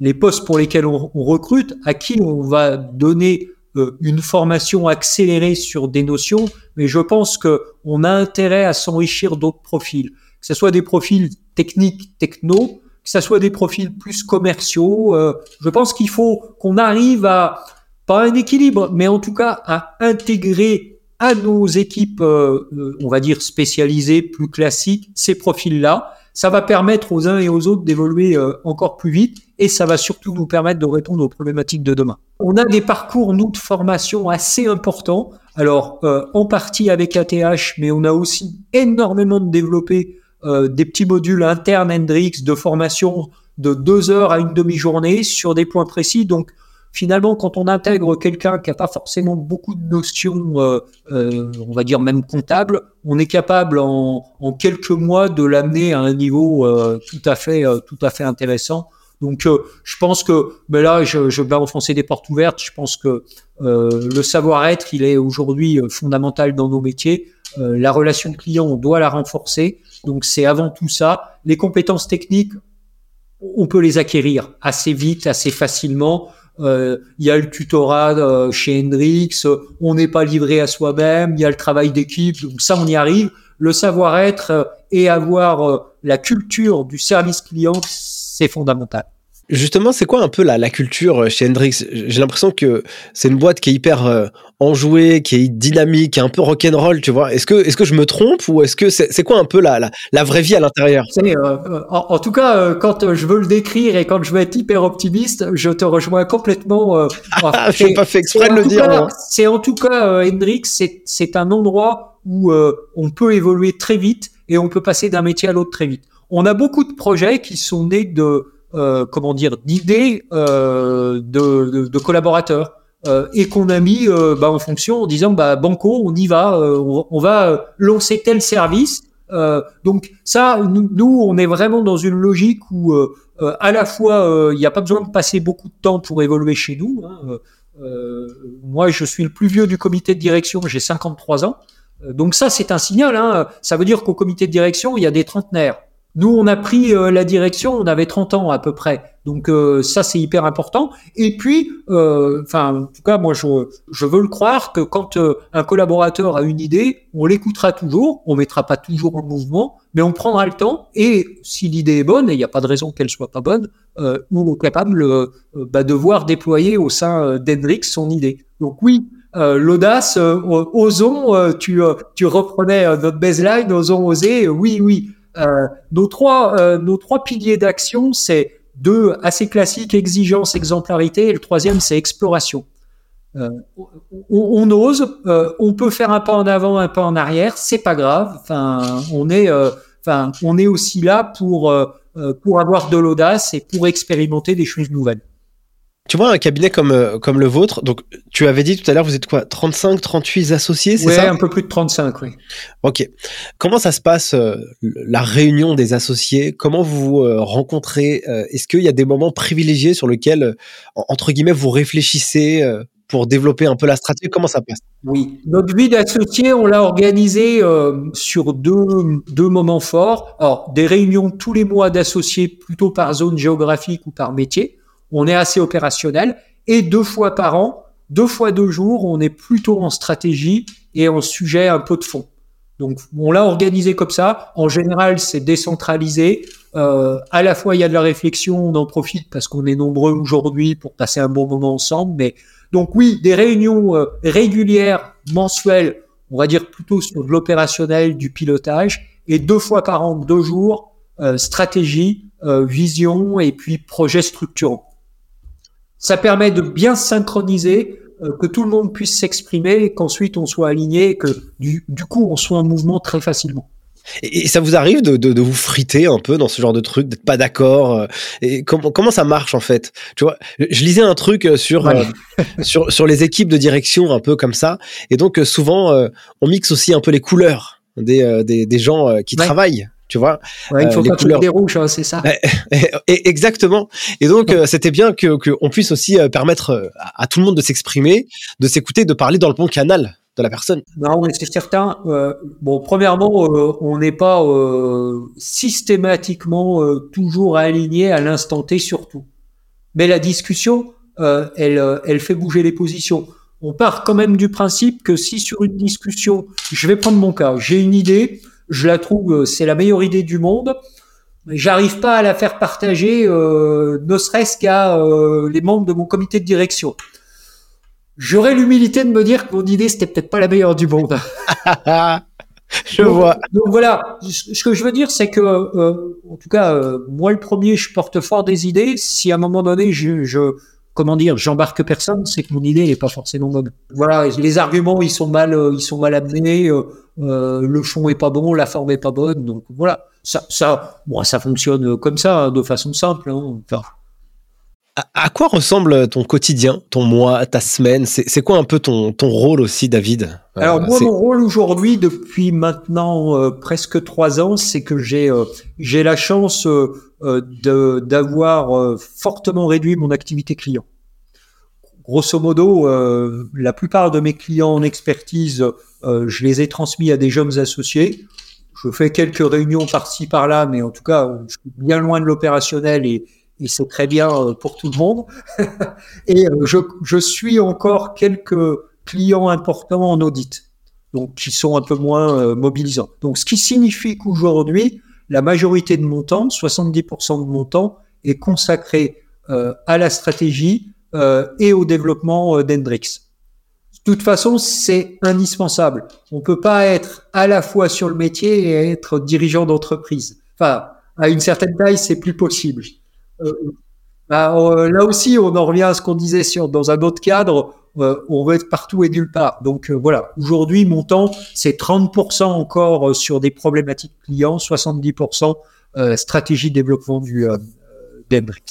Speaker 2: les postes pour lesquels on, recrute, à qui on va donner euh, une formation accélérée sur des notions, mais je pense que on a intérêt à s'enrichir d'autres profils, que ce soit des profils techniques, techno, que ce soit des profils plus commerciaux. Euh, je pense qu'il faut qu'on arrive à pas un équilibre, mais en tout cas à intégrer à nos équipes, euh, euh, on va dire spécialisées, plus classiques, ces profils-là. Ça va permettre aux uns et aux autres d'évoluer euh, encore plus vite et ça va surtout nous permettre de répondre aux problématiques de demain. On a des parcours, nous, de formation assez importants. Alors, en partie avec ATH, mais on a aussi énormément de développé des petits modules internes Hendrix de formation de deux heures à une demi-journée sur des points précis. Donc, finalement, quand on intègre quelqu'un qui n'a pas forcément beaucoup de notions, euh, euh, on va dire même comptables, on est capable en, en quelques mois de l'amener à un niveau euh, tout à fait, euh, tout à fait intéressant. Donc, euh, je pense que, mais là, je, je, vais enfoncer des portes ouvertes. Je pense que le savoir-être, il est aujourd'hui fondamental dans nos métiers. La relation client, on doit la renforcer. Donc, c'est avant tout ça. Les compétences techniques, on peut les acquérir assez vite, assez facilement. Euh, il y a le tutorat euh, chez Hendrix, on n'est pas livré à soi-même, il y a le travail d'équipe, donc ça on y arrive. Le savoir-être euh, et avoir la culture du service client, c'est fondamental.
Speaker 1: Justement, c'est quoi un peu la, la culture chez Hendrix? J'ai l'impression que c'est une boîte qui est hyper enjouée, qui est dynamique, qui est un peu rock'n'roll, tu vois. Est-ce que, est-ce que je me trompe ou est-ce que c'est, quoi un peu la, la, la, vraie vie à l'intérieur?
Speaker 2: Euh, en, en, tout cas, euh, quand je veux le décrire et quand je veux être hyper optimiste, je te rejoins complètement. Euh,
Speaker 1: ah, je n'ai pas fait exprès de le dire.
Speaker 2: C'est en tout cas, Hendrix, c'est, c'est un endroit où on peut évoluer très vite et on peut passer d'un métier à l'autre très vite. On a beaucoup de projets qui sont nés de, comment dire, d'idées de, de, de collaborateurs. Euh, et qu'on a mis euh, bah, en fonction en disant bah banco on y va euh, on, va lancer tel service. Donc ça nous, on est vraiment dans une logique où à la fois il n'y a pas besoin de passer beaucoup de temps pour évoluer chez nous hein, moi je suis le plus vieux du comité de direction j'ai 53 ans. Donc ça c'est un signal hein, ça veut dire qu'au comité de direction il y a des trentenaires nous, on a pris euh, la direction, on avait 30 ans à peu près. Donc euh, ça, c'est hyper important. Et puis, euh, enfin, en tout cas, moi, je, je veux le croire que quand un collaborateur a une idée, on l'écoutera toujours, on mettra pas toujours en mouvement, mais on prendra le temps. Et si l'idée est bonne, et il n'y a pas de raison qu'elle soit pas bonne, euh, on est capable bah, de voir déployer au sein d'Hendrix son idée. Donc oui, euh, l'audace, osons, tu, tu reprenais notre baseline, osons oser, oui, oui, euh, nos trois euh, nos trois piliers d'action, c'est deux assez classiques exigence, exemplarité, et le troisième c'est exploration. Euh, on, on, ose, euh, on peut faire un pas en avant, un pas en arrière, c'est pas grave. Enfin, on est, euh, on est aussi là pour pour avoir de l'audace et pour expérimenter des choses nouvelles.
Speaker 1: Tu vois, un cabinet comme, euh, comme le vôtre, donc tu avais dit tout à l'heure, vous êtes quoi 35, 38 associés, c'est ça?
Speaker 2: un peu plus de 35, oui.
Speaker 1: Ok. Comment ça se passe, euh, la réunion des associés? Comment vous vous euh, rencontrez Est-ce qu'il y a des moments privilégiés sur lesquels, entre guillemets, vous réfléchissez pour développer un peu la stratégie? Comment ça passe?
Speaker 2: Oui, notre vie d'associés, on l'a organisé sur deux, deux moments forts. Alors, des réunions tous les mois d'associés, plutôt par zone géographique ou par métier on est assez opérationnel. Et deux fois par an, deux fois deux jours, on est plutôt en stratégie et en sujet un peu de fond. Donc on l'a organisé comme ça. En général, c'est décentralisé. Euh, à la fois, il y a de la réflexion, on en profite parce qu'on est nombreux aujourd'hui pour passer un bon moment ensemble. Mais donc oui, des réunions euh, régulières, mensuelles, on va dire plutôt sur de l'opérationnel, du pilotage, et deux fois par an, deux jours, euh, stratégie, vision et puis projet structurant. Ça permet de bien synchroniser, euh, que tout le monde puisse s'exprimer, qu'ensuite on soit aligné, que du, du, coup on soit en mouvement très facilement.
Speaker 1: Et, ça vous arrive de, de, de, vous friter un peu dans ce genre de truc, d'être pas d'accord euh, Et comment comment ça marche en fait? Tu vois, je lisais un truc euh, sur sur les équipes de direction un peu comme ça, et donc souvent on mixe aussi un peu les couleurs des des, des gens qui travaillent tu vois.
Speaker 2: Ouais, il faut euh, pas couleurs... des rouges, hein, c'est ça.
Speaker 1: Exactement. Et donc, euh, c'était bien que qu'on puisse aussi euh, permettre à, tout le monde de s'exprimer, de s'écouter, de parler dans le bon canal. de la personne.
Speaker 2: Non, mais c'est certain. Euh, bon, premièrement, euh, on n'est pas euh, systématiquement toujours aligné à l'instant T surtout. Mais la discussion, elle, elle fait bouger les positions. On part quand même du principe que si sur une discussion, je vais prendre mon cas, j'ai une idée, je la trouve, c'est la meilleure idée du monde, j'arrive pas à la faire partager, ne serait-ce qu'à les membres de mon comité de direction. J'aurais l'humilité de me dire que mon idée, c'était peut-être pas la meilleure du monde.
Speaker 1: je vois.
Speaker 2: Donc voilà, ce que je veux dire, c'est que, euh, en tout cas, euh, moi le premier, je porte fort des idées. Si à un moment donné, je, je comment dire, j'embarque personne, c'est que mon idée n'est pas forcément bonne. Voilà, les arguments, ils sont mal, euh, ils sont mal amenés. le fond est pas bon, la forme est pas bonne. Donc voilà, ça, ça, bon, ça fonctionne comme ça, hein, de façon simple. Hein. Enfin,
Speaker 1: à, quoi ressemble ton quotidien, ton mois, ta semaine? C'est quoi un peu ton, ton rôle aussi, David?
Speaker 2: Euh, Alors moi, mon rôle aujourd'hui, depuis maintenant euh, presque trois ans, c'est que j'ai euh, j'ai la chance d'avoir fortement réduit mon activité client. Grosso modo, la plupart de mes clients en expertise, je les ai transmis à des jeunes associés. Je fais quelques réunions par-ci par-là, mais en tout cas, je suis bien loin de l'opérationnel et, et c'est très bien euh, pour tout le monde. et euh, je, je, suis encore quelques clients importants en audit, donc qui sont un peu moins euh, mobilisants. Donc ce qui signifie qu'aujourd'hui, la majorité de mon temps, 70% de mon temps, est consacré à la stratégie et au développement d'Hendrix. De toute façon, c'est indispensable. On peut pas être à la fois sur le métier et être dirigeant d'entreprise. Enfin, à une certaine taille, c'est plus possible. Euh, bah, euh, là aussi, on en revient à ce qu'on disait sur, dans un autre cadre. Euh, on veut être partout et nulle part. Donc voilà, aujourd'hui, mon temps, c'est 30% encore sur des problématiques clients, 70% stratégie de développement du d'Hendrix.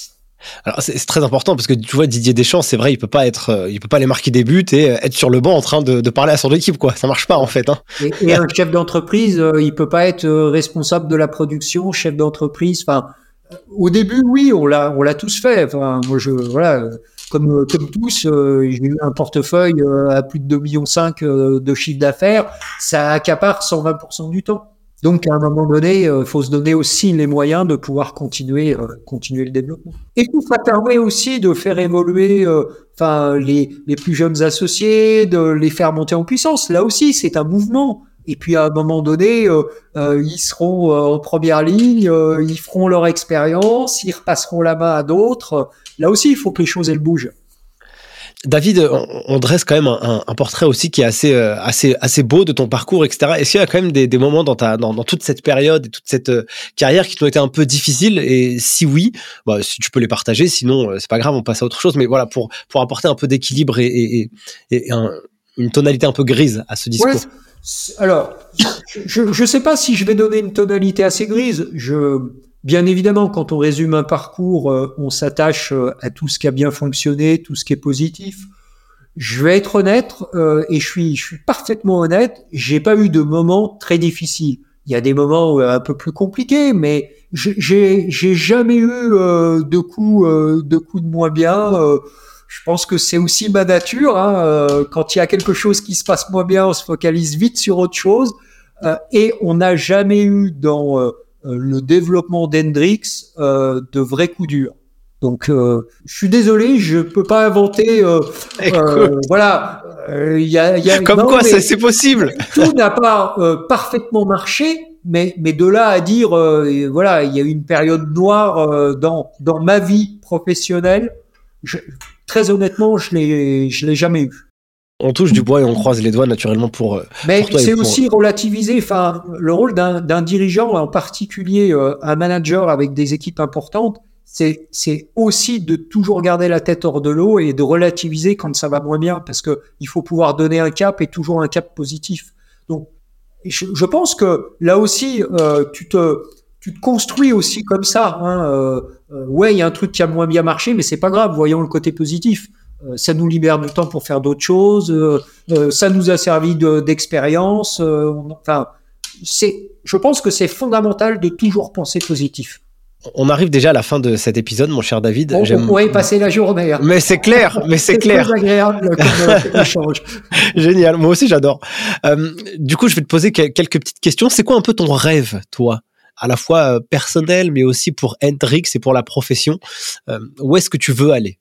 Speaker 1: Alors c'est très important parce que tu vois Didier Deschamps, c'est vrai, il peut pas être, il peut pas aller marquer des buts et être sur le banc en train de, parler à son équipe quoi. Ça marche pas en fait. Hein.
Speaker 2: Et, un chef d'entreprise, il peut pas être responsable de la production, chef d'entreprise. Enfin, au début, oui, on l'a, on l'a tous fait. Enfin, moi, je, voilà, comme, comme tous, euh, j'ai eu un portefeuille euh, à plus de 2,5 millions euh, de chiffre d'affaires. Ça accapare 120% du temps. Donc, à un moment donné, il faut se donner aussi les moyens de pouvoir continuer, continuer le développement. Et tout ça permet aussi de faire évoluer, enfin, les, les plus jeunes associés, de les faire monter en puissance. Là aussi, c'est un mouvement. Et puis à un moment donné, euh, euh, ils seront euh, en première ligne, ils feront leur expérience, ils repasseront la main à d'autres. Là aussi, il faut que les choses elles bougent.
Speaker 1: David, on, dresse quand même un, portrait aussi qui est assez, assez, assez beau de ton parcours, etc. Est-ce qu'il y a quand même des, moments dans, ta, dans, toute cette période et toute cette carrière qui t'ont été un peu difficiles? Et si oui, bah, si tu peux les partager, sinon c'est pas grave, on passe à autre chose. Mais voilà, pour, pour apporter un peu d'équilibre et, et, une tonalité un peu grise à ce discours.
Speaker 2: Alors, je ne sais pas si je vais donner une tonalité assez grise. Je, bien évidemment, quand on résume un parcours, euh, on s'attache euh, à tout ce qui a bien fonctionné, tout ce qui est positif. Je vais être honnête euh, et je suis, je suis parfaitement honnête. J'ai pas eu de moments très difficiles. Il y a des moments un peu plus compliqués, mais j'ai, jamais eu de coups, de coups de moins bien je pense que c'est aussi ma nature. Hein, euh, quand il y a quelque chose qui se passe moins bien, on se focalise vite sur autre chose. Euh, et on n'a jamais eu dans euh, le développement d'Hendrix de vrais coups durs. Donc, je suis désolé, je peux pas inventer. voilà,
Speaker 1: il y a, y a, comme quoi c'est possible.
Speaker 2: Tout n'a pas parfaitement marché, mais mais de là à dire, voilà, il y a eu une période noire dans dans ma vie professionnelle. Je, très honnêtement, je l'ai, je l'ai jamais eu.
Speaker 1: On touche du bois et on croise les doigts naturellement pour. Euh,
Speaker 2: Mais c'est aussi relativiser. Enfin, le rôle d'un, dirigeant, en particulier euh, un manager avec des équipes importantes, c'est, c'est aussi de toujours garder la tête hors de l'eau et de relativiser quand ça va moins bien, parce que il faut pouvoir donner un cap et toujours un cap positif. Donc, je, pense que là aussi, euh, tu te tu te construis aussi comme ça. Hein. Euh, euh, ouais, il y a un truc qui a moins bien marché, mais c'est pas grave. Voyons le côté positif. Euh, ça nous libère du temps pour faire d'autres choses. ça nous a servi d'expérience. enfin, c'est. Je pense que c'est fondamental de toujours penser positif.
Speaker 1: On arrive déjà à la fin de cet épisode, mon cher David.
Speaker 2: On, on pourrait passer la journée. hein.
Speaker 1: Mais c'est clair, mais c'est clair.
Speaker 2: très agréable comme échange.
Speaker 1: Génial, moi aussi j'adore. Euh, du coup, je vais te poser que- quelques petites questions. C'est quoi un peu ton rêve, toi? À la fois euh, personnel, mais aussi pour Hendrix et pour la profession. Euh, où est-ce que tu veux aller?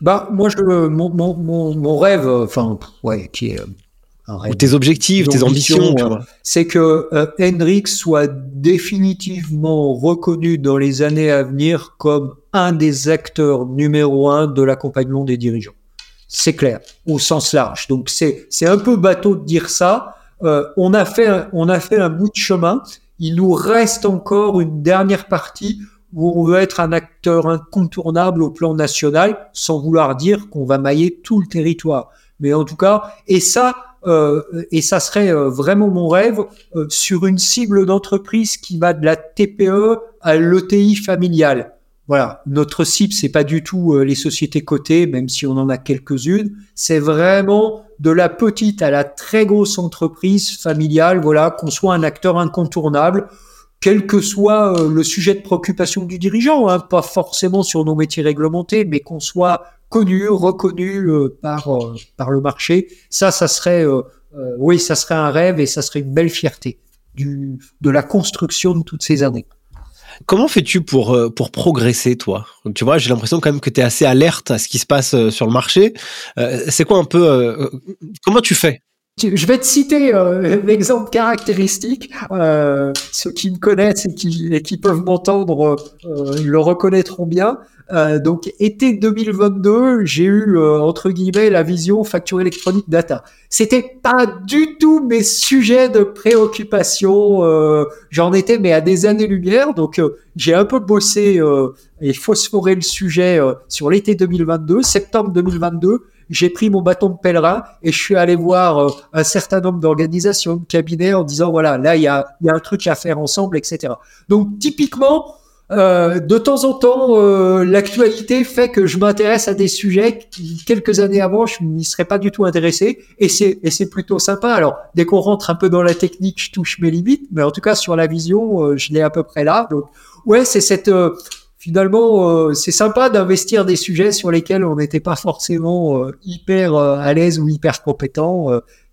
Speaker 2: Bah, moi, je, mon, mon, mon, mon rêve, euh, enfin, ouais, qui est un rêve
Speaker 1: Ou tes objectifs, tes ambitions,
Speaker 2: c'est que euh, Hendrix soit définitivement reconnu dans les années à venir comme un des acteurs numéro un de l'accompagnement des dirigeants. C'est clair, au sens large. Donc c'est c'est un peu bateau de dire ça. Euh, on a fait on a fait un bout de chemin. Il nous reste encore une dernière partie où on veut être un acteur incontournable au plan national, sans vouloir dire qu'on va mailler tout le territoire. Mais en tout cas, et ça, euh, et ça serait euh, vraiment mon rêve euh, sur une cible d'entreprise qui va de la TPE à l'ETI familiale. Voilà, notre cible c'est pas du tout les sociétés cotées, même si on en a quelques-unes. C'est vraiment de la petite à la très grosse entreprise familiale. Voilà, qu'on soit un acteur incontournable, quel que soit euh, le sujet de préoccupation du dirigeant, hein, pas forcément sur nos métiers réglementés, mais qu'on soit connu, reconnu euh, par euh, par le marché. Ça, ça serait, oui, ça serait un rêve et ça serait une belle fierté de la construction de toutes ces années.
Speaker 1: Comment fais-tu pour, euh, progresser, toi? Tu vois, j'ai l'impression quand même que tu es assez alerte à ce qui se passe euh, sur le marché. Euh, c'est quoi un peu... comment tu fais?
Speaker 2: Je vais te citer euh, un exemple caractéristique. Ceux qui me connaissent et qui, et qui peuvent m'entendre euh, le reconnaîtront bien. Euh, donc, été 2022, j'ai eu euh, entre guillemets la vision facture électronique data. C'était pas du tout mes sujets de préoccupation. euh, J'en étais mais à des années-lumière. Donc, j'ai un peu bossé et phosphoré le sujet sur l'été 2022, septembre 2022 j'ai pris mon bâton de pèlerin et je suis allé voir un certain nombre d'organisations, de cabinets en disant voilà, là, il y a, y a un truc à faire ensemble, etc. Donc, typiquement, euh, de temps en temps, euh, l'actualité fait que je m'intéresse à des sujets qui, quelques années avant, je n'y serais pas du tout intéressé et c'est, et c'est plutôt sympa. Alors, dès qu'on rentre un peu dans la technique, je touche mes limites, mais en tout cas, sur la vision, euh, je l'ai à peu près là. Donc, ouais, c'est cette, euh, finalement, c'est sympa d'investir des sujets sur lesquels on n'était pas forcément hyper à l'aise ou hyper compétent.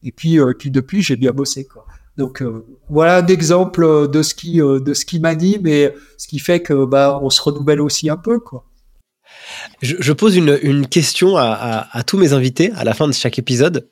Speaker 2: et puis, puis depuis, j'ai bien bossé. Quoi. Donc euh, voilà un exemple euh, de ce qui euh, de ce qui m'anime et ce qui fait que bah on se renouvelle aussi un peu quoi.
Speaker 1: je, je pose une, une question à, à, à tous mes invités à la fin de chaque épisode.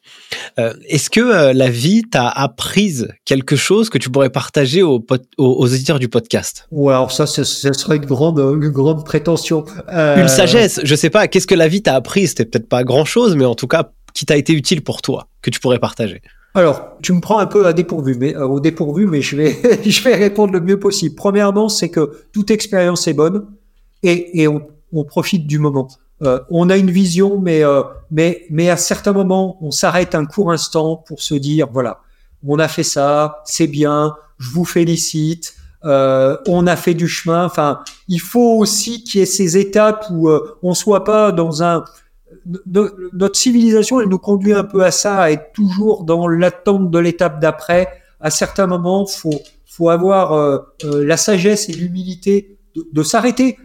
Speaker 1: Euh, Est-ce que euh, la vie t'a apprise quelque chose que tu pourrais partager aux, aux, aux auditeurs du podcast?
Speaker 2: Ou alors ça, ce, ce serait une grande une grande prétention. Euh,
Speaker 1: Une sagesse, je sais pas, qu'est-ce que la vie t'a appris C'était peut-être pas grand-chose, mais en tout cas, qui t'a été utile pour toi, que tu pourrais partager?
Speaker 2: Alors, tu me prends un peu à dépourvu, mais euh, au dépourvu, mais je vais je vais répondre le mieux possible. Premièrement, c'est que toute expérience est bonne et, et on, on profite du moment. Euh, on a une vision, mais euh, mais mais à certains moments, on s'arrête un court instant pour se dire voilà, on a fait ça, c'est bien, je vous félicite. Euh, on a fait du chemin. Enfin, il faut aussi qu'il y ait ces étapes où euh, on soit pas dans un no- notre civilisation, elle nous conduit un peu à ça, à être toujours dans l'attente de l'étape d'après. À certains moments, faut faut avoir euh, euh, la sagesse et l'humilité de, s'arrêter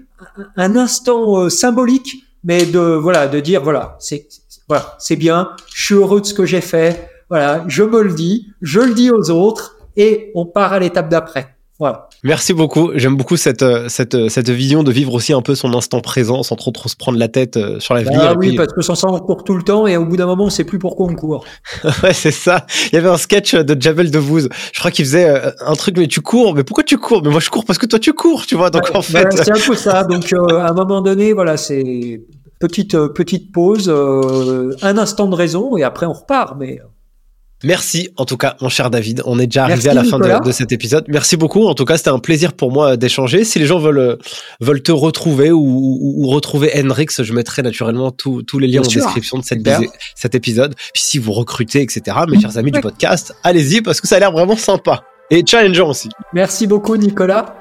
Speaker 2: un, un instant euh, symbolique, mais de voilà, de dire voilà, c'est- voilà, c'est bien, je suis heureux de ce que j'ai fait, voilà, je me le dis, je le dis aux autres, et on part à l'étape d'après. Voilà.
Speaker 1: Merci beaucoup. J'aime beaucoup cette, euh, cette, euh, cette vision de vivre aussi un peu son instant présent sans trop, trop se prendre la tête euh, sur l'avenir.
Speaker 2: Ah oui,
Speaker 1: puis-
Speaker 2: parce que sans ça, on court tout le temps, et au bout d'un moment, on sait plus pourquoi on court.
Speaker 1: Ouais, c'est ça. Il y avait un sketch de Javel Debbouze. Je crois qu'il faisait un truc, mais tu cours. Mais pourquoi tu cours? Mais moi, je cours parce que toi, tu cours, tu vois. Donc, en fait,
Speaker 2: Voilà, c'est un peu ça. Donc, euh, à un moment donné, voilà, c'est petite petite pause, euh, un instant de raison, et après on repart. Mais
Speaker 1: merci en tout cas, mon cher David. On est déjà arrivé
Speaker 2: Merci,
Speaker 1: à la fin de, de cet épisode. Merci beaucoup. En tout cas, c'était un plaisir pour moi d'échanger. Si les gens veulent, euh, veulent te retrouver ou, ou- ou retrouver Hendrix, je mettrai naturellement tous tous les liens
Speaker 2: Bien
Speaker 1: en
Speaker 2: sûr.
Speaker 1: description de cette cet épisode. Puis si vous recrutez, etc., mes chers amis du podcast, allez-y parce que ça a l'air vraiment sympa. Et challengeant aussi.
Speaker 2: merci beaucoup, Nicolas.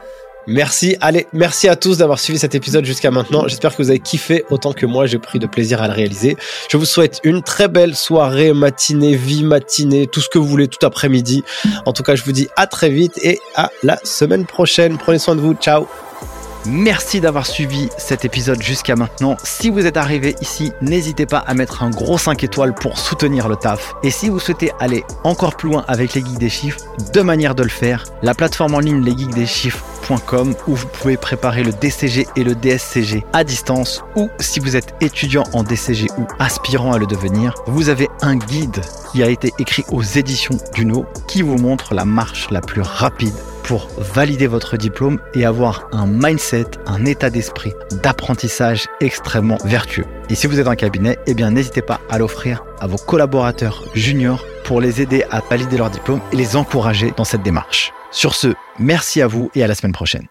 Speaker 1: Merci, allez, merci à tous d'avoir suivi cet épisode jusqu'à maintenant. J'espère que vous avez kiffé autant que moi, j'ai pris de plaisir à le réaliser. Je vous souhaite une très belle soirée, matinée, vie matinée, tout ce que vous voulez, tout après-midi. En tout cas, je vous dis à très vite et à la semaine prochaine. Prenez soin de vous, ciao
Speaker 3: Merci d'avoir suivi cet épisode jusqu'à maintenant. Si vous êtes arrivé ici, n'hésitez pas à mettre un gros 5 étoiles pour soutenir le taf. Et si vous souhaitez aller encore plus loin avec les geeks des chiffres, deux manières de le faire. La plateforme en ligne lesgeeksdeschiffres.com où vous pouvez préparer le DCG et le DSCG à distance ou si vous êtes étudiant en DCG ou aspirant à le devenir, vous avez un guide qui a été écrit aux éditions Duno qui vous montre la marche la plus rapide pour valider votre diplôme et avoir un mindset, un état d'esprit d'apprentissage extrêmement vertueux. Et si vous êtes en cabinet, eh bien n'hésitez pas à l'offrir à vos collaborateurs juniors pour les aider à valider leur diplôme et les encourager dans cette démarche. Sur ce, merci à vous et à la semaine prochaine.